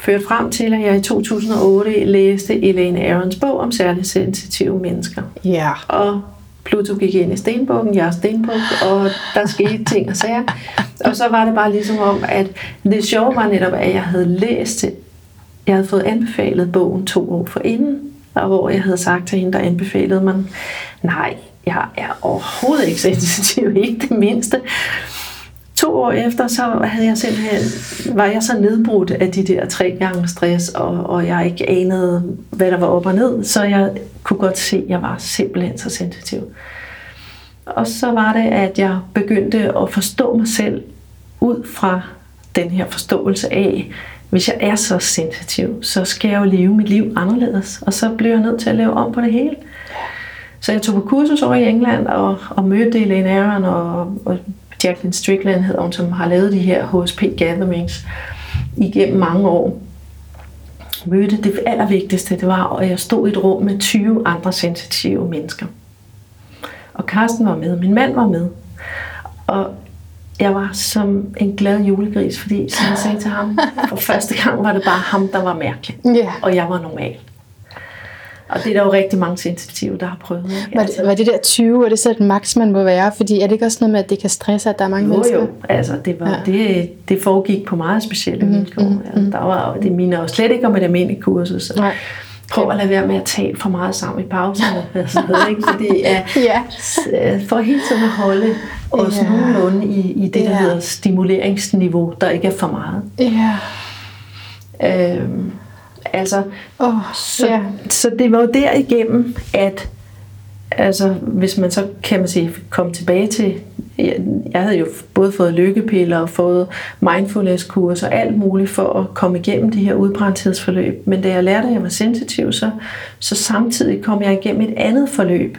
førte frem til, at jeg i 2008 læste Elaine Arons bog om særligt sensitive mennesker. Ja. Og Pluto gik ind i stenbukken, jeg er stenbuk, og der skete ting og sager. Og så var det bare ligesom om, at det sjove var netop, at jeg havde læst, jeg havde fået anbefalet bogen to år forinden, og hvor jeg havde sagt til hende, der anbefalede mig, nej, jeg er overhovedet ikke sensitiv, ikke det mindste. To år efter, så havde jeg simpelthen, var jeg så nedbrudt af de der tre gange stress, og, og jeg ikke anede, hvad der var op og ned, så jeg kunne godt se, at jeg var simpelthen så sensitiv. Og så var det, at jeg begyndte at forstå mig selv ud fra den her forståelse af, hvis jeg er så sensitiv, så skal jeg jo leve mit liv anderledes, og så bliver jeg nødt til at lave om på det hele. Så jeg tog på kursus over i England og, og mødte Elaine Aron og, og Jacqueline Strickland hedder hun, som har lavet de her HSP gatherings igennem mange år. Mødte det allervigtigste, det var, at jeg stod i et rum med 20 andre sensitive mennesker. Og Karsten var med, min mand var med. Og jeg var som en glad julegris, fordi som jeg sagde til ham, for første gang var det bare ham, der var mærkelig. Ja. Og jeg var normal. Og det er der jo rigtig mange sensitive, der har prøvet. Ikke? Var det, var det der 20, er det så et maks, man må være? Fordi er det ikke også noget med, at det kan stresse, at der er mange Jo, mennesker? jo. Altså, det, var, Ja. ja. det, det foregik på meget specielle mm, vilkår. Mm, altså, der var, det minder jo slet ikke om et almindeligt kursus. Så Nej. prøv at lade være med at tale for meget sammen i altså, ikke? Fordi, ja, Ja. s- for hele tiden at holde os Ja. ja. nogenlunde i, i det, der Ja. hedder stimuleringsniveau, der ikke er for meget. Ja. Øhm, altså, Åh, Så, ja. så det var jo derigennem, at altså, hvis man så kan man sige, komme tilbage til, jeg, jeg havde jo både fået lykkepiller og fået mindfulness-kurser og alt muligt for at komme igennem de her udbrændthedsforløb. Men da jeg lærte, at jeg var sensitiv, så, så samtidig kom jeg igennem et andet forløb,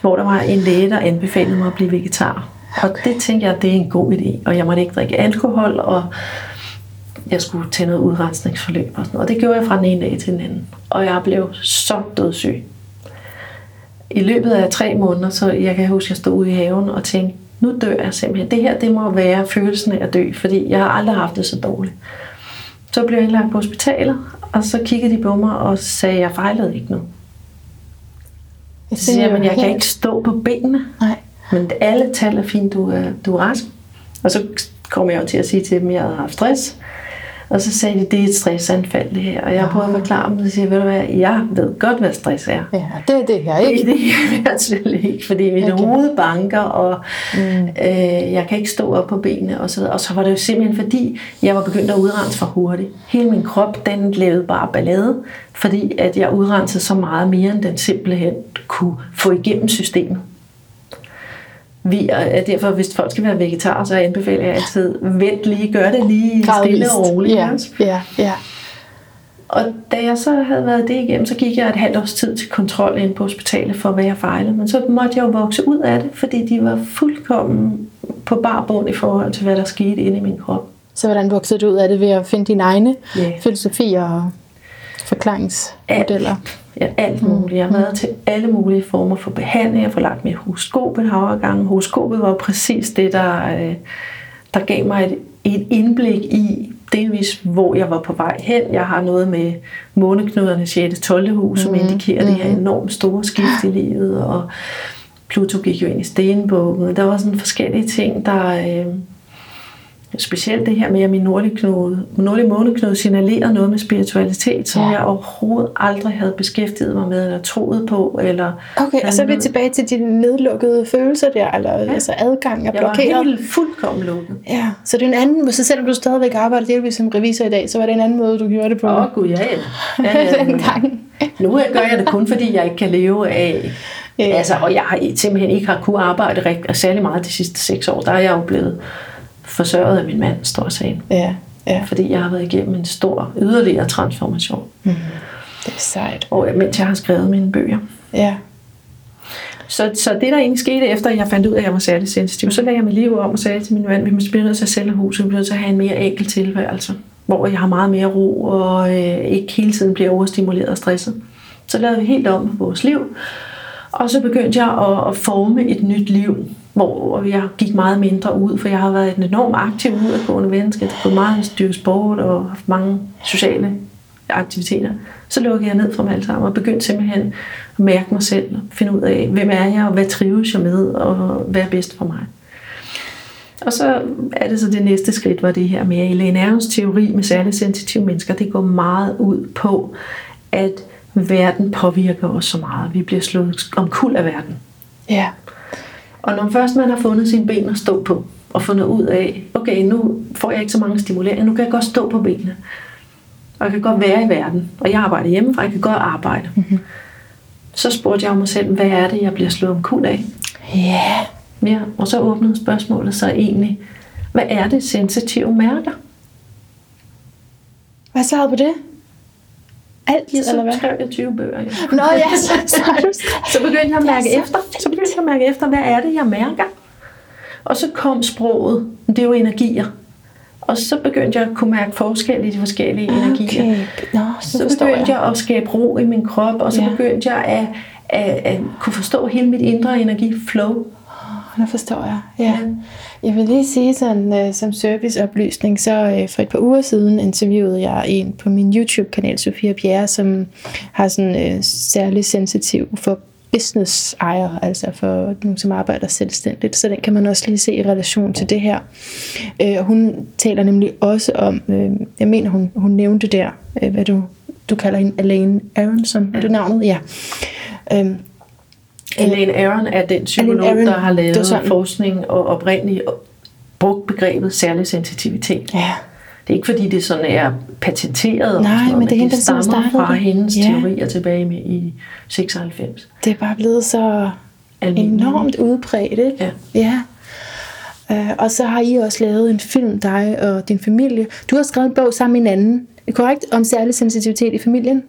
hvor der var en læge, der anbefalede mig at blive vegetar. Og det tænkte jeg, det er en god idé. Og jeg måtte ikke drikke alkohol, og jeg skulle tage noget udrensningsforløb og sådan noget. Og det gjorde jeg fra den ene dag til den anden. Og jeg blev så dødssyg. I løbet af tre måneder, så jeg kan huske, at jeg stod ude i haven og tænkte, nu dør jeg simpelthen. Det her, det må være følelsen af at dø, fordi jeg har aldrig haft det så dårligt. Så blev jeg indlagt på hospitalet, og så kiggede de på mig og sagde, at jeg fejlede ikke noget. Jeg Så siger men jeg kan ikke stå på benene. Nej. Men alle tal er fint, du er, du er rask. Og så kom jeg jo til at sige til dem, at jeg havde haft stress. Og så sagde de, det er et stressanfald det her. Og jeg prøvede at forklare dem, og siger ved du hvad, jeg ved godt, hvad stress er. Ja, det er det her, Det, ikke? det er jeg selvfølgelig ikke, fordi mit Okay. hoved banker, og mm. øh, jeg kan ikke stå op på benene og så videre. Og så var det jo simpelthen fordi, jeg var begyndt at udrense for hurtigt. Hele min krop, den lavede bare ballade, fordi at jeg udrensede så meget mere, end den simpelthen kunne få igennem systemet. Vi er derfor, hvis folk skal være vegetarer, så anbefaler jeg altid, vent lige, gør det lige stille og roligt. Ja, ja, ja. Og da jeg så havde været det igennem, så gik jeg et halvt års tid til kontrol ind på hospitalet for, hvad jeg fejlede. Men så måtte jeg jo vokse ud af det, fordi de var fuldkommen på bar bund i forhold til, hvad der skete inde i min krop. Så hvordan voksede du ud af det ved at finde dine egne Ja. filosofier og forklaringsmodeller? Ja, alt muligt. Jeg har været til alle mulige former for behandling. Jeg har lagt mit horoskop et hav gange. Horoskopet var præcis det, der, øh, der gav mig et, et indblik i delvis, hvor jeg var på vej hen. Jeg har noget med måneknuderne 6. 12. hus, som indikerer det her enormt store skift i livet. Og Pluto gik jo ind i stenbukken. Der var sådan forskellige ting, der... Øh, specielt det her med, at min nordlige, knude, nordlige måneknude signalerer noget med spiritualitet, som Ja. jeg overhovedet aldrig havde beskæftiget mig med, eller troet på, eller... Okay, og så er vi tilbage til de nedlukkede følelser der, eller ja. altså adgang er Jeg var blokeret. helt fuldkommen lukket. Ja, så det er en anden, så selvom du stadigvæk arbejder delvis som revisor i dag, så var det en anden måde, du gjorde det på. Åh, oh, gud, ja, ja. ja, ja. dengang. Nu gør jeg det kun, fordi jeg ikke kan leve af... Ja. Altså, og jeg har simpelthen ikke har kunnet arbejde rigtig, særlig meget de sidste seks år. Der er jeg jo blevet forsørget af min mand, står sagen. Ja, ja. Fordi jeg har været igennem en stor yderligere transformation. Det er sejt. Og mens jeg har skrevet mine bøger. Ja. Så, så det, der egentlig skete efter, at jeg fandt ud af, at jeg var særlig sensitiv, så lagde jeg mit liv om og sagde til min mand, vi må blive nødt til at sælge huset, vi bliver nødt til at have en mere enkel tilværelse, hvor jeg har meget mere ro og øh, ikke hele tiden bliver overstimuleret og stresset. Så lavede vi helt om på vores liv, og så begyndte jeg at, at forme et nyt liv hvor jeg gik meget mindre ud, for jeg har været et enormt aktiv udadgående menneske, der har meget styrke sport og haft mange sociale aktiviteter. Så lukkede jeg ned fra mig alt sammen og begyndte simpelthen at mærke mig selv, og finde ud af, hvem er jeg, og hvad trives jeg med, og hvad er bedst for mig. Og så er det så det næste skridt, var det her med Elaine Arons teori med særligt sensitive mennesker. Det går meget ud på, at verden påvirker os så meget. Vi bliver slået omkuld af verden. Ja. Og når først man har fundet sine ben at stå på, og fundet ud af, okay, nu får jeg ikke så mange stimuleringer, nu kan jeg godt stå på benene. Og jeg kan godt være i verden. Og jeg arbejder hjemmefra, jeg kan godt arbejde. Mm-hmm. Så spurgte jeg mig selv, hvad er det, jeg bliver slået omkuld af? Ja. Ja, og så åbnede spørgsmålet så egentlig, hvad er det sensitive mærker? Hvad svarede på det? Alt, Ja, eller hvad? så 23 bøger. Ja. Nå ja, så, så Så begyndte jeg at mærke så efter. Så begyndte jeg at mærke efter, hvad er det, jeg mærker? Og så kom sproget. Det er jo energier. Og så begyndte jeg at kunne mærke forskel i de forskellige energier. Okay. Nå, så, Så begyndte jeg. jeg at skabe ro i min krop, og så Ja. begyndte jeg at, at, at kunne forstå hele mit indre energiflow. Nu forstår jeg. Ja. Jeg vil lige sige sådan uh, som serviceoplysning, så uh, for et par uger siden interviewede jeg en på min YouTube-kanal, Sofia Bjerre, som har sådan uh, særlig sensitiv for business ejer, altså for nogen, som arbejder selvstændigt. Så den kan man også lige se i relation til det her. Øh, og hun taler nemlig også om, øh, jeg mener hun, hun nævnte der, øh, hvad du, du kalder hende, Elaine Aronson, er det navnet? Ja. Øhm, Elaine Aron er den psykolog, Aaron, der har lavet forskning og oprindeligt brugt begrebet særlig sensitivitet. ja. Det er ikke fordi, det sådan er patenteret, Nej, noget, men det hende, det stammer startede fra hendes Ja. teorier tilbage med i 96. Det er bare blevet så Almindeligt. enormt udbredt, ikke? Ja. ja. Uh, og så har I også lavet en film, dig og din familie. Du har skrevet en bog sammen med en anden, korrekt, om særlig sensitivitet i familien.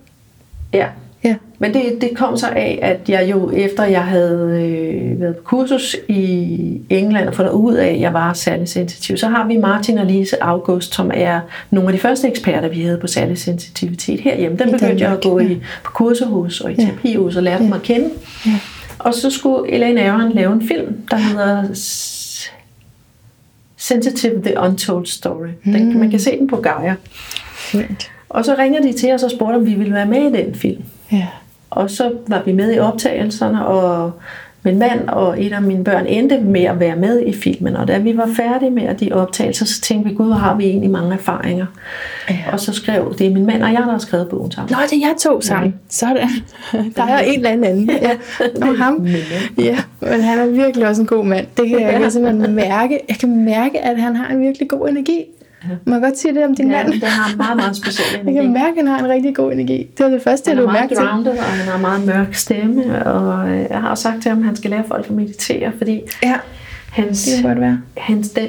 Ja, Ja. men det, det kom så af, at jeg jo efter jeg havde øh, været på kursus i England og fundet ud af, at jeg var særlig sensitiv, så har vi Martin og Lise August, som er nogle af de første eksperter, vi havde på særlig sensitivitet herhjemme. Den begyndte jeg at gå ja. i på kurserhus og i Ja. terapihus og lærte dem at kende. Ja. Og så skulle Elaine Aron lave en film, der hedder Sensitive The Untold Story. Den, Mm. Man kan se den på Gaia. Fint. Og så ringer de til os og spurgte, om vi ville være med i den film. Ja. Og så var vi med i optagelserne, og min mand og et af mine børn endte med at være med i filmen. Og da vi var færdige med de optagelser, så tænkte vi, gud, hvor har vi egentlig mange erfaringer. Ja. Og så skrev, det er min mand og jeg, der har skrevet bogen sammen. Nå, det er jeg to sammen. Sådan. Der er en eller anden. Ja. Og ham. Ja, men han er virkelig også en god mand. Det kan jeg, jeg kan simpelthen mærke. Jeg kan mærke, at han har en virkelig god energi. Må jeg godt sige det om din Ja, mand? det har en meget, meget speciel Jeg energi. kan mærke, at han har en rigtig god energi. Det var det første, Han jeg er lå mærke til. grounded, og han har meget mørk stemme, og øh, jeg har også sagt til ham, at han skal lære folk at meditere, fordi Ja, hans, det kan godt være. hans, den,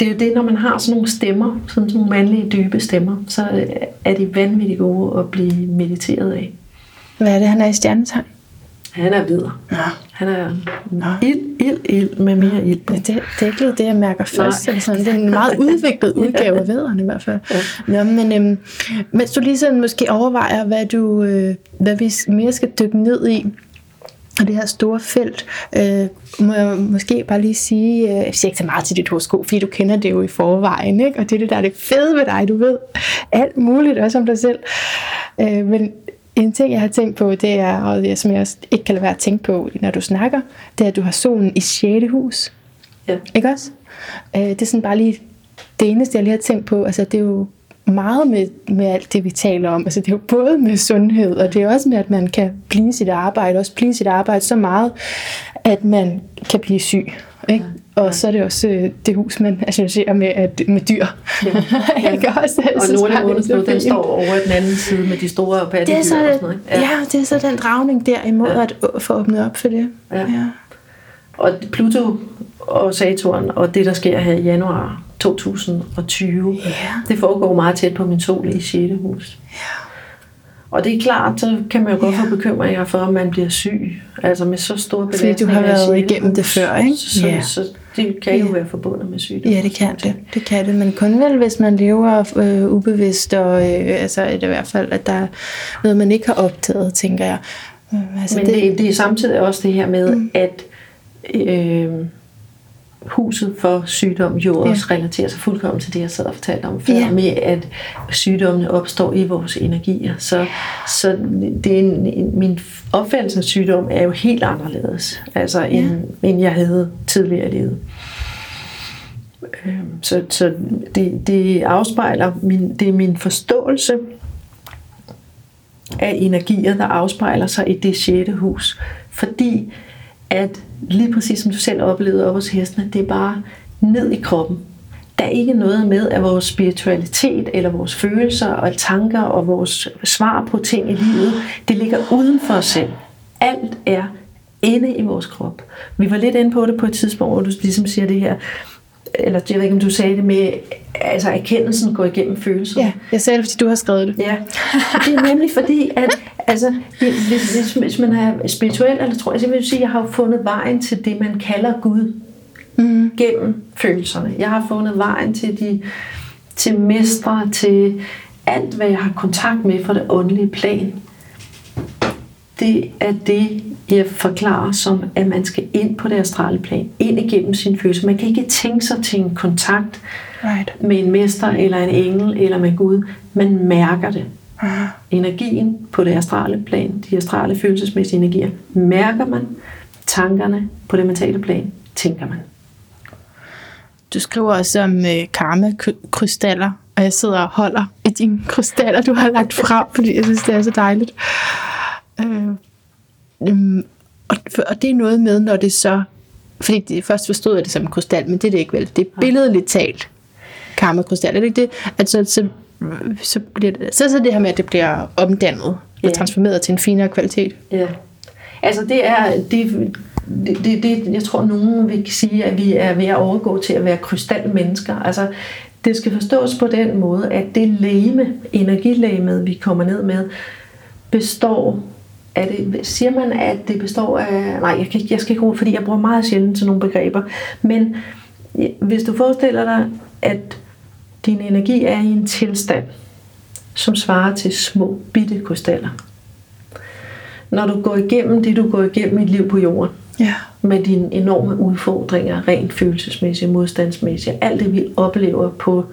det er jo det, når man har sådan nogle stemmer, sådan nogle mandlige dybe stemmer, så er de vanvittigt gode at blive mediteret af. Hvad er det, han er i stjernetegn? Han er videre. Nå. Han er Nå. ild, ild, ild med mere ild. Ja, det, det er ikke lige det, jeg mærker først. Nej. Sådan. Det er en meget udviklet udgave af vædderen i hvert fald. Ja. Nå, men øhm, mens du lige sådan måske overvejer, hvad, du, øh, hvad vi mere skal dykke ned i, og det her store felt, øh, må jeg måske bare lige sige, øh, jeg siger ikke så meget til dit horoskop, fordi du kender det jo i forvejen, ikke? og det er det, der er det fede ved dig, du ved alt muligt, også om dig selv. Øh, men en ting, jeg har tænkt på, det er, og det, som jeg også ikke kan lade være at tænke på, når du snakker, det er, at du har solen i 6. hus. Ja. Ikke også? Øh, det er sådan bare lige det eneste, jeg lige har tænkt på. Altså, det er jo meget med, med alt det, vi taler om. Altså, det er jo både med sundhed, og det er også med, at man kan blive sit arbejde, også blive sit arbejde så meget, at man kan blive syg. Ikke? Og så er det også øh, det hus, man associerer med, at, med dyr. Ja. ikke også? Og synes Nordic det er så den står over den anden side med de store det pattedyr er, og så, sådan noget. ikke? ja. det er så den dragning der imod Ja. at få åbnet op for det. Ja. ja. Og Pluto og Saturn og det, der sker her i januar 2020, Ja. det foregår meget tæt på min sol i 6. hus. Og det er klart, så kan man jo godt Ja. få bekymringer for, om man bliver syg. Altså med så store Fordi belastninger du har været igennem det før, ikke? Så, Ja. så det kan jo Ja. være forbundet med sygdom. Ja, det kan det. Det kan det, men kun vel, hvis man lever øh, ubevidst, og øh, altså, det i hvert fald, at der er noget, man ikke har optaget, tænker jeg. Øh, altså, Men det, det er samtidig også det her med, mm. at øh, huset for sygdom jo Ja. også relaterer sig fuldkommen til det, jeg sad og fortalte om før, Ja. med at sygdommene opstår i vores energier. Så, så det er en, en, min opfattelse af sygdom er jo helt anderledes, altså end, end jeg havde tidligere i livet. Øhm, Så, så det, det afspejler min, det er min forståelse af energier, der afspejler sig i det sjette hus. Fordi at lige præcis som du selv oplevede op hos hestene, det er bare ned i kroppen. Der er ikke noget med, at vores spiritualitet eller vores følelser og tanker og vores svar på ting i livet, det ligger uden for os selv. Alt er inde i vores krop. Vi var lidt inde på det på et tidspunkt, hvor du ligesom siger det her, eller jeg ved ikke, om du sagde det med, altså erkendelsen går igennem følelser. Ja, jeg sagde det, fordi du har skrevet det. Ja, det er nemlig fordi, at altså, hvis, hvis, hvis man er spirituel, eller tror jeg, så vil jeg sige, at jeg har fundet vejen til det, man kalder Gud Mm. gennem følelserne. Jeg har fundet vejen til de til mestre, til alt, hvad jeg har kontakt med fra det åndelige plan. Det er det, jeg forklarer som, at man skal ind på det astrale plan, ind igennem sin følelse. Man kan ikke tænke sig til en kontakt Right. med en mester, eller en engel, eller med Gud. Man mærker det. Energien på det astrale plan, de astrale følelsesmæssige energier, mærker man. Tankerne på det mentale plan, tænker man. Du skriver også om øh, karma-krystaller, og jeg sidder og holder i dine krystaller, du har lagt frem, fordi jeg synes, det er så dejligt. Øh, øhm, og, og det er noget med, når det så... Fordi det, først forstod jeg det som en krystal, men det er det ikke vel. Det er billedligt talt karma-krystal, er det ikke det? At så, så, bliver det, så, så det her med, at det bliver omdannet og Ja. transformeret til en finere kvalitet. Ja. Altså det er, det, det, det, det, jeg tror nogen vil sige, at vi er ved at overgå til at være krystalmennesker. Altså det skal forstås på den måde, at det læme, energilæmet, vi kommer ned med, består er det, siger man, at det består af... Nej, jeg, kan, jeg skal ikke bruge, fordi jeg bruger meget sjældent til nogle begreber. Men hvis du forestiller dig, at din energi er i en tilstand, som svarer til små, bitte krystaller. Når du går igennem det, du går igennem i et liv på jorden, Ja. med dine enorme udfordringer, rent følelsesmæssigt, modstandsmæssigt, alt det vi oplever på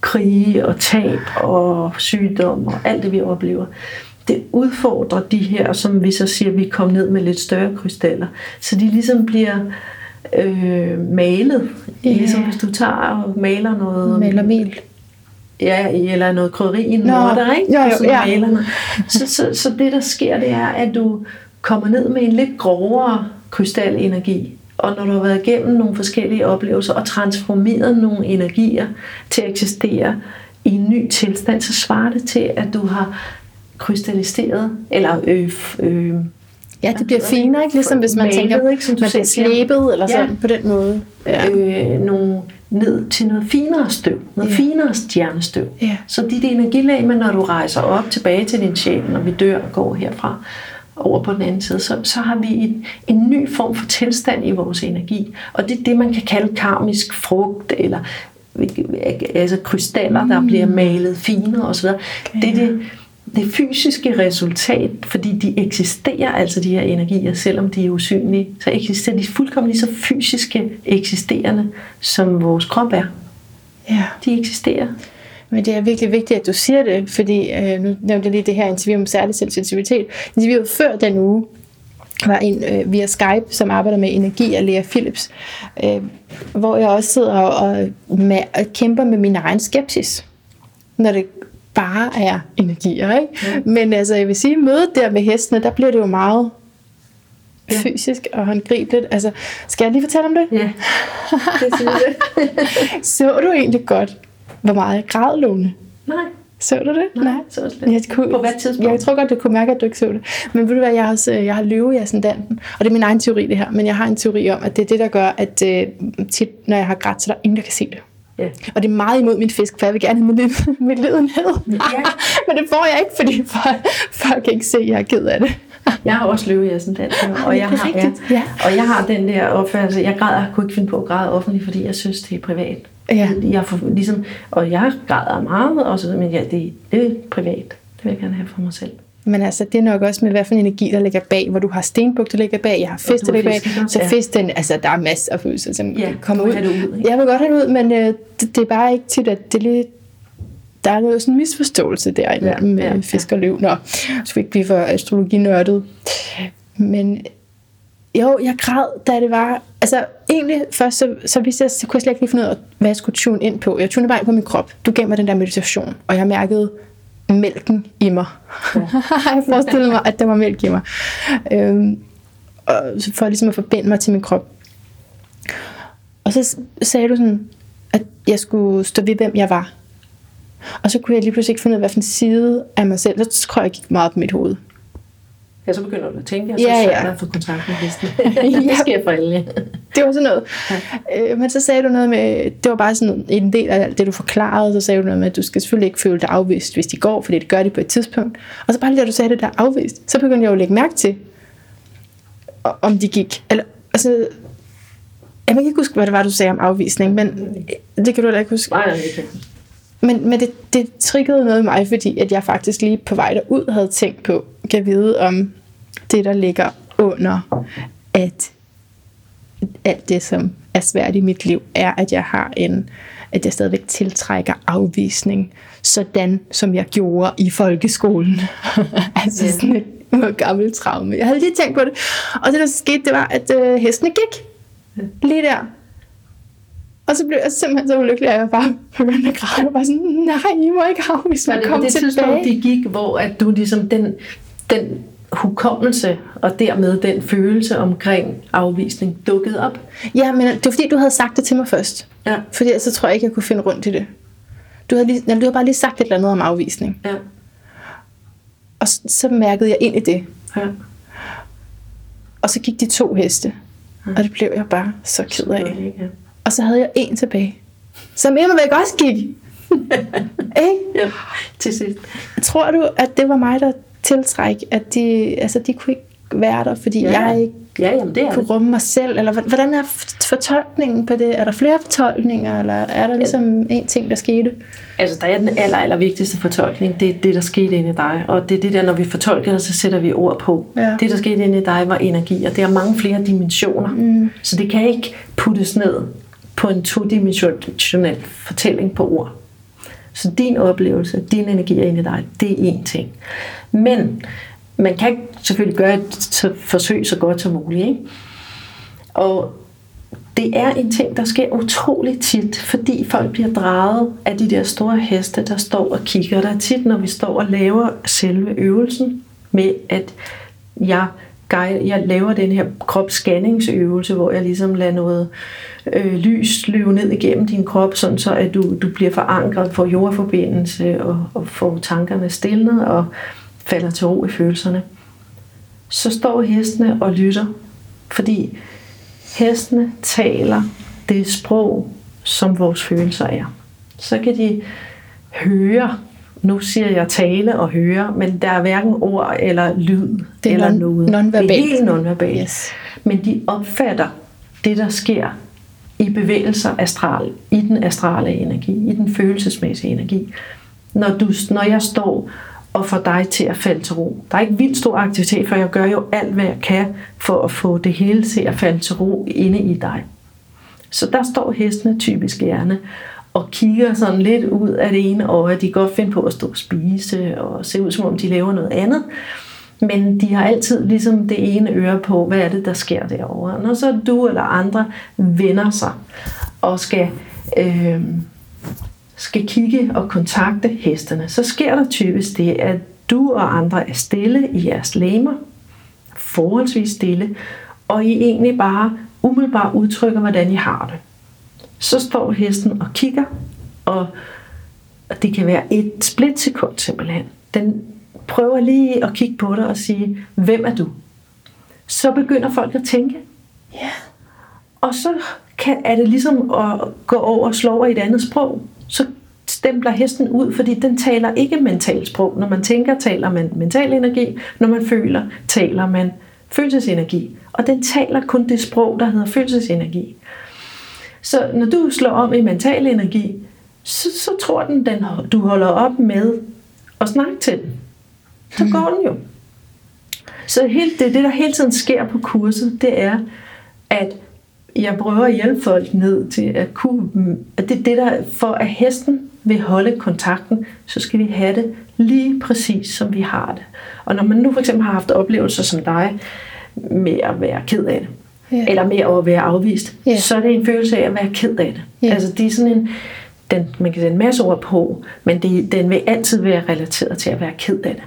krige og tab og sygdom og alt det vi oplever, det udfordrer de her, som vi så siger, vi kom ned med lidt større krystaller, så de ligesom bliver øh, malet, Ja. ligesom hvis du tager og maler noget Maler mel. Ja, eller noget krydderi i en morter, ikke? jo, jo, så ja. Så, så, så det, der sker, det er, at du kommer ned med en lidt grovere krystalenergi. Og når du har været igennem nogle forskellige oplevelser og transformeret nogle energier til at eksistere i en ny tilstand, så svarer det til, at du har krystalliseret, eller øh, øh, Ja, det bliver finere, ikke? Ligesom hvis man Malet, tænker, ikke, som du man bliver slæbet, eller Ja. sådan på den måde. Ja. øh, nogle, ned til noget finere støv, noget Ja. finere stjernestøv. Ja. Så dit energilag, når du rejser op tilbage til din sjæl, når vi dør og går herfra over på den anden side, så, så har vi en, en ny form for tilstand i vores energi. Og det er det, man kan kalde karmisk frugt, eller altså krystaller, der bliver malet finere osv. Det er det, det fysiske resultat, fordi de eksisterer, altså de her energier, selvom de er usynlige, så eksisterer de fuldkommen lige så fysiske eksisterende, som vores krop er. ja. De eksisterer. Men det er virkelig vigtigt, at du siger det, fordi øh, nu nævnte jeg lige det her interview om særlig sensitivitet. Interviewet før den uge var en øh, via Skype, som arbejder med energi af Lea Philips, øh, hvor jeg også sidder og, med, og kæmper med min egen skepsis, når det bare er energier. Ikke? Ja. Men altså, jeg vil sige, mødet der med hestene, der bliver det jo meget Ja. fysisk og håndgribeligt. Altså, skal jeg lige fortælle om det? Ja, det synes jeg. Så du egentlig godt, hvor meget jeg græd, Lone? Nej, Så du det? nej, så er det. Jeg kunne, På hvad tidspunkt? Jeg tror godt, du kunne mærke, at du ikke så det. Men ved du hvad, jeg har, også, jeg har løve i ascendanten. Og det er min egen teori, det her. Men jeg har en teori om, at det er det, der gør, at øh, tit, når jeg har grædt, så er der ingen, der kan se det. Ja. Og det er meget imod min fisk, for jeg vil gerne have mit, mit lidenhed. Ja. Men det får jeg ikke, fordi folk, folk kan ikke se, at jeg er ked af det. Jeg har også løve i ascendant, og jeg har, ja. og jeg har den der opfattelse, jeg græder, jeg kunne ikke finde på at græde offentligt, fordi jeg synes, det er privat. Ja. Jeg får, ligesom, og jeg græder meget, og så, men ja, det, det er privat. Det vil jeg gerne have for mig selv. Men altså, det er nok også med, hvad for en energi, der ligger bag, hvor du har stenbuk, der ligger bag, jeg har fisk, der ligger bag. Så ja. fisk, den, altså, der er masser af følelser, som ja, kommer ud. ud. Jeg vil godt have det ud, men øh, det, det, er bare ikke tit, at det er lidt, der er noget sådan en misforståelse der imellem ja, ja, ja. fisk og løv. Nå, så fik vi for astrologi nørdet. Men jo, jeg græd, da det var... Altså, egentlig først, så, så vidste jeg, så kunne jeg slet ikke lige finde ud af, hvad jeg skulle tune ind på. Jeg tunede bare ind på min krop. Du gav mig den der meditation, og jeg mærkede mælken i mig. Ja. jeg forestillede mig, at der var mælk i mig. Øhm, og for ligesom at forbinde mig til min krop. Og så sagde du sådan, at jeg skulle stå ved, hvem jeg var. Og så kunne jeg lige pludselig ikke finde ud af, hvilken side af mig selv. Så tror jeg, jeg gik meget på mit hoved. Ja, så begynder du at tænke, og så ja, ja. at få kontakt med hesten. det sker for alle. det var sådan noget. Ja. Øh, men så sagde du noget med, det var bare sådan en del af alt det, du forklarede, så sagde du noget med, at du skal selvfølgelig ikke føle dig afvist, hvis de går, fordi det gør de på et tidspunkt. Og så bare lige da du sagde det der afvist, så begyndte jeg jo at lægge mærke til, om de gik. Eller, altså, jeg kan ikke huske, hvad det var, du sagde om afvisning, men det kan du heller ikke huske. Nej, nej, ikke. Men, men det, det triggede noget i mig, fordi at jeg faktisk lige på vej derud havde tænkt på, kan vide om det, der ligger under, at alt det, som er svært i mit liv, er, at jeg har en, at jeg stadigvæk tiltrækker afvisning, sådan som jeg gjorde i folkeskolen. altså yeah. sådan et gammelt traume. Jeg havde lige tænkt på det. Og det, der skete, det var, at øh, hestene gik. Lige der. Og så blev jeg simpelthen så ulykkelig, at jeg bare begyndte at græde. Og bare sådan, nej, I må ikke afvise mig. Kom det tilbage. tidspunkt, de gik, hvor at du ligesom den, den hukommelse og dermed den følelse omkring afvisning dukkede op? Ja, men det var fordi, du havde sagt det til mig først. Ja. Fordi så tror jeg ikke, jeg kunne finde rundt i det. Du havde, lige, du havde bare lige sagt et eller andet om afvisning. Ja. Og så, så mærkede jeg ind i det. Ja. Og så gik de to heste. Ja. Og det blev jeg bare så ked af. Ja. Og så havde jeg en tilbage. Som Emma væk også gik. ikke? Ja, til sidst. Tror du, at det var mig, der tiltræk, at de, altså, de kunne ikke være der, fordi ja. jeg ikke ja, jamen, det er kunne det. rumme mig selv? Eller hvordan er fortolkningen på det? Er der flere fortolkninger, eller er der ligesom en ting, der skete? Altså, der er den aller, aller vigtigste fortolkning, det er det, der skete inde i dig. Og det er det der, når vi fortolker det, så sætter vi ord på. Ja. Det, der skete inde i dig, var energi, og det har mange flere dimensioner. Mm. Så det kan ikke puttes ned på en todimensionel fortælling på ord. Så din oplevelse, din energi er inde i dig, det er én ting. Men man kan selvfølgelig gøre et forsøg så godt som muligt. Ikke? Og det er en ting, der sker utrolig tit, fordi folk bliver draget af de der store heste, der står og kigger. Der er tit, når vi står og laver selve øvelsen med, at jeg, jeg laver den her kropsscanningsøvelse, hvor jeg ligesom lader noget øh, lys løbe ned igennem din krop, sådan så at du, du bliver forankret, får jordforbindelse og, og får tankerne stillet og falder til ro i følelserne. Så står hestene og lytter, fordi hestene taler det sprog, som vores følelser er. Så kan de høre, nu siger jeg tale og høre, men der er hverken ord eller lyd det er eller non- noget. Nonverbalt. Det er helt nonverbalt. Yes. Men de opfatter det, der sker i bevægelser astral, i den astrale energi, i den følelsesmæssige energi. Når, du, når jeg står og får dig til at falde til ro. Der er ikke vildt stor aktivitet, for jeg gør jo alt, hvad jeg kan for at få det hele til at falde til ro inde i dig. Så der står hestene typisk gerne og kigger sådan lidt ud af det ene øje. De kan godt finde på at stå og spise og se ud som om de laver noget andet. Men de har altid ligesom det ene øre på, hvad er det, der sker derovre. Når så du eller andre vender sig og skal, øh, skal kigge og kontakte hestene, så sker der typisk det, at du og andre er stille i jeres læmer, forholdsvis stille, og I egentlig bare umiddelbart udtrykker, hvordan I har det. Så står hesten og kigger, og det kan være et splitsekund simpelthen. Den prøver lige at kigge på dig og sige, hvem er du? Så begynder folk at tænke. Ja. Og så kan, er det ligesom at gå over og slå over i et andet sprog. Så stempler hesten ud, fordi den taler ikke mentalt sprog. Når man tænker, taler man mental energi. Når man føler, taler man følelsesenergi. Og den taler kun det sprog, der hedder følelsesenergi. Så når du slår om i mental energi, så, så tror den, den, du holder op med at snakke til den. Så går den jo. Så helt, det, det, der hele tiden sker på kurset, det er, at jeg prøver at hjælpe folk ned til at kunne, at det, det der, for at hesten vil holde kontakten, så skal vi have det lige præcis, som vi har det. Og når man nu for eksempel har haft oplevelser som dig, med at være ked af det, Ja. eller med at være afvist, Ja. så er det en følelse af at være ked af det. Ja. Altså det er sådan en, den, man kan sætte en masse ord på, men det, den vil altid være relateret til at være ked af det.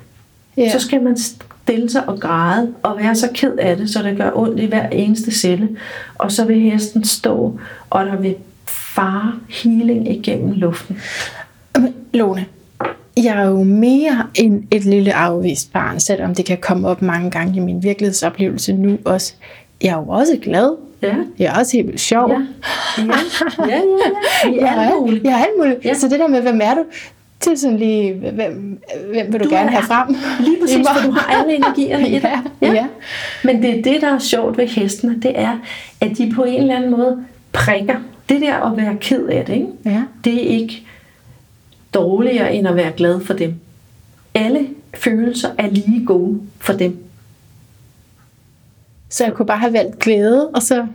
Ja. Så skal man stille sig og græde og være så ked af det, så det gør ondt i hver eneste celle. Og så vil hesten stå, og der vil fare healing igennem luften. Men, Lone, jeg er jo mere end et lille afvist barn, selvom det kan komme op mange gange i min virkelighedsoplevelse nu også. Jeg er jo også glad. Ja. Jeg er også helt vildt sjov. Ja. Ja, ja, ja. ja. Er jeg alt muligt. Jeg er alt muligt. Ja. Så det der med, hvem er du? Det er sådan lige, hvem, hvem vil du, Du gerne er- have frem? Lige præcis, for du har alle energierne i dig. Ja, ja. Men det er det, der er sjovt ved hestene, det er, at de på en eller anden måde prikker. Det der at være ked af det, ikke? Ja. det er ikke dårligere end at være glad for dem. Alle følelser er lige gode for dem. Så jeg kunne bare have valgt glæde, og så...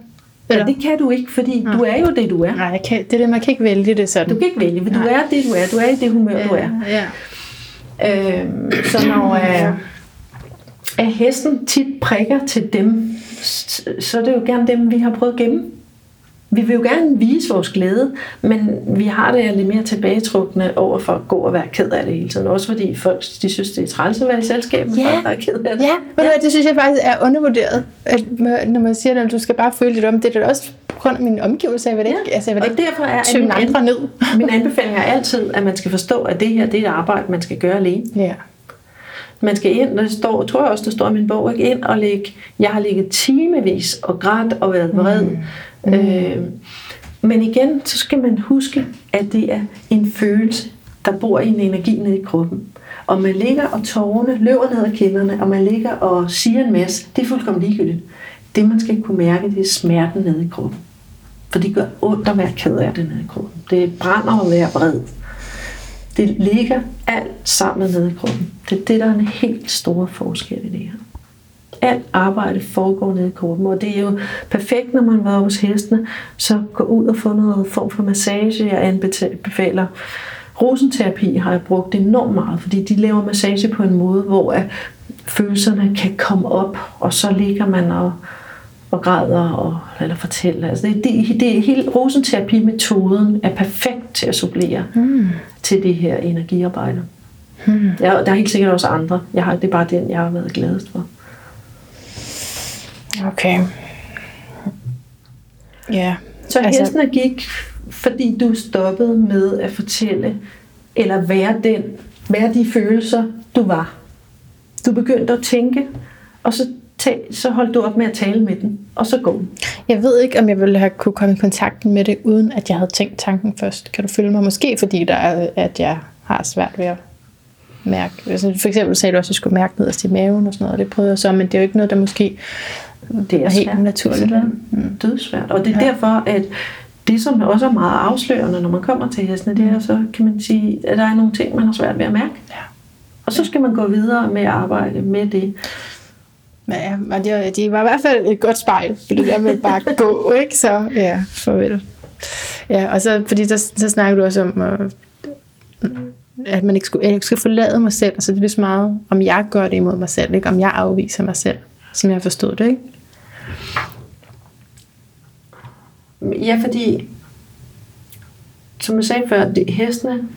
Ja, Eller? det kan du ikke, fordi du er jo det, du er. Nej, jeg kan, det er det, man kan ikke vælge det sådan. Du kan ikke vælge, for du Nej. er det, du er. Du er i det humør, du er. Ja. Øhm, så når øh, at hesten tit prikker til dem, så er det jo gerne dem, vi har prøvet at gemme. Vi vil jo gerne vise vores glæde, men vi har det lidt mere tilbagetrukne over for at gå og være ked af det hele tiden. Også fordi folk de synes, det er træls at være i selskab med Ja. folk, er ked af det. Ja, du hvad, det synes jeg faktisk er undervurderet. At når man siger, at du skal bare føle lidt om det, det er også på grund af mine omgivelser. Jeg vil ikke, altså, jeg vil Og ikke derfor er tynge min, andre ned. min anbefaling er altid, at man skal forstå, at det her det er et arbejde, man skal gøre alene. Ja. Man skal ind, og det står, tror jeg også, der står i min bog, ikke? ind og lægge, jeg har ligget timevis og grædt og været vred. Mm. Øh, men igen, så skal man huske, at det er en følelse, der bor i en energi nede i kroppen. Og man ligger og tårerne løber ned ad kinderne, og man ligger og siger en masse, det er fuldkommen ligegyldigt. Det, man skal kunne mærke, det er smerten nede i kroppen. For det gør ondt at være ked af det nede i kroppen. Det brænder at være vred. Det ligger alt sammen nede i kroppen. Det er det, der er en helt stor forskel i det her. Alt arbejde foregår nede i kroppen, og det er jo perfekt, når man var hos hestene, så gå ud og få noget form for massage. Jeg anbefaler rosenterapi har jeg brugt enormt meget, fordi de laver massage på en måde, hvor følelserne kan komme op, og så ligger man og, og græder og, eller fortæller. Altså det, det, det, hele rosenterapi-metoden er perfekt til at supplere mm. til det her energiarbejde. Mm. Ja, der er helt sikkert også andre. Jeg har, det er bare den, jeg har været gladest for. Okay. Ja. Så altså, hestene gik, fordi du stoppede med at fortælle, eller være den, være de følelser, du var. Du begyndte at tænke, og så, ta- så holdt du op med at tale med den, og så gå. Jeg ved ikke, om jeg ville have kunne komme i kontakt med det, uden at jeg havde tænkt tanken først. Kan du følge mig? Måske fordi, der er, at jeg har svært ved at mærke. Altså, for eksempel sagde du også, at jeg skulle mærke nederst i maven og sådan noget. Det prøvede jeg så, men det er jo ikke noget, der måske Det er helt naturligt. vel? Mm. Dødsvært. Og det er ja. derfor, at det, som også er meget afslørende, når man kommer til hestene, det er så, kan man sige, at der er nogle ting, man har svært ved at mærke. Ja. Og så skal man gå videre med at arbejde med det. Ja, det, var- det var i hvert fald et godt spejl, for det der med bare gå, ikke? Så ja, farvel. Ja, og så, fordi der, så snakker du også om, øh, at man ikke, skulle, jeg ikke skal forlade mig selv. Altså det er så meget, om jeg gør det imod mig selv, ikke? Om jeg afviser mig selv, som jeg forstod det, ikke? Ja, fordi, som jeg sagde før, det, hestene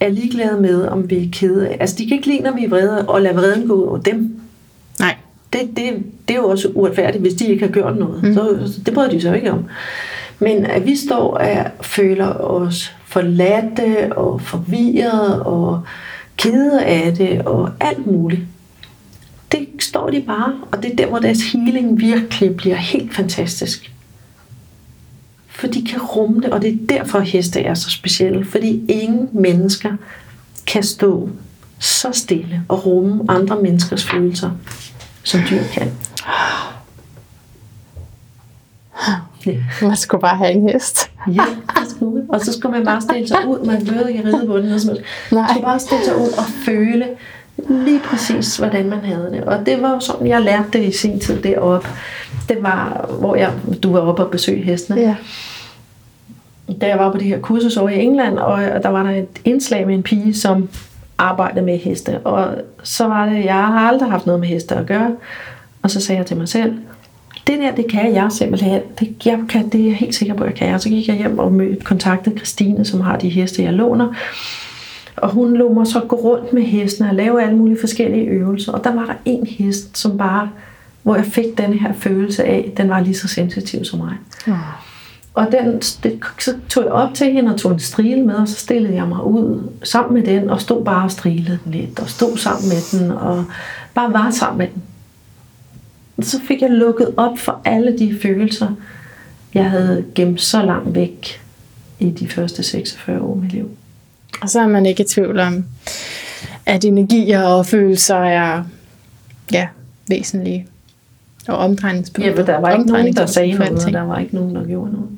er ligeglade med, om vi er kede af. Altså, de kan ikke lide, når vi er vrede, og lade vreden gå ud over dem. Nej. Det, det, det er jo også uretfærdigt, hvis de ikke har gjort noget. Mm. Så, så det bryder de sig ikke om. Men at vi står og føler os forladte og forvirret og kede af det og alt muligt. Det står de bare, og det er der, hvor deres healing virkelig bliver helt fantastisk. For de kan rumme det, og det er derfor, at heste er så specielle. Fordi ingen mennesker kan stå så stille og rumme andre menneskers følelser, som dyr kan. Ja. Man skulle bare have en hest. Ja, det skulle. Og så skulle man bare stille sig ud. Man behøvede ikke ride på. Noget som helst. Man skulle bare stille sig ud og føle lige præcis, hvordan man havde det. Og det var jo sådan, jeg lærte det i sin tid deroppe. Det var, hvor jeg, du var oppe og besøge hestene. Ja. Da jeg var på det her kursus over i England, og der var der et indslag med en pige, som arbejdede med heste. Og så var det, jeg har aldrig haft noget med heste at gøre. Og så sagde jeg til mig selv, det der, det kan jeg simpelthen. Det, jeg kan, det er jeg helt sikker på, at jeg kan. Og så gik jeg hjem og mødte, kontaktede Christine, som har de heste, jeg låner. Og hun lå mig så gå rundt med hestene og lave alle mulige forskellige øvelser. Og der var der en hest, som bare, hvor jeg fik den her følelse af, den var lige så sensitiv som mig. Oh. Og den, det, så tog jeg op til hende og tog en strile med, og så stillede jeg mig ud sammen med den, og stod bare og strilede den lidt, og stod sammen med den, og bare var sammen med den. Og så fik jeg lukket op for alle de følelser, jeg havde gemt så langt væk i de første 46 år af mit liv. Og så er man ikke i tvivl om, at energier og følelser er ja, væsentlige. Og omdrejningspunkter. Ja, der var ikke nogen, der sagde noget, og der var ikke nogen, der gjorde noget.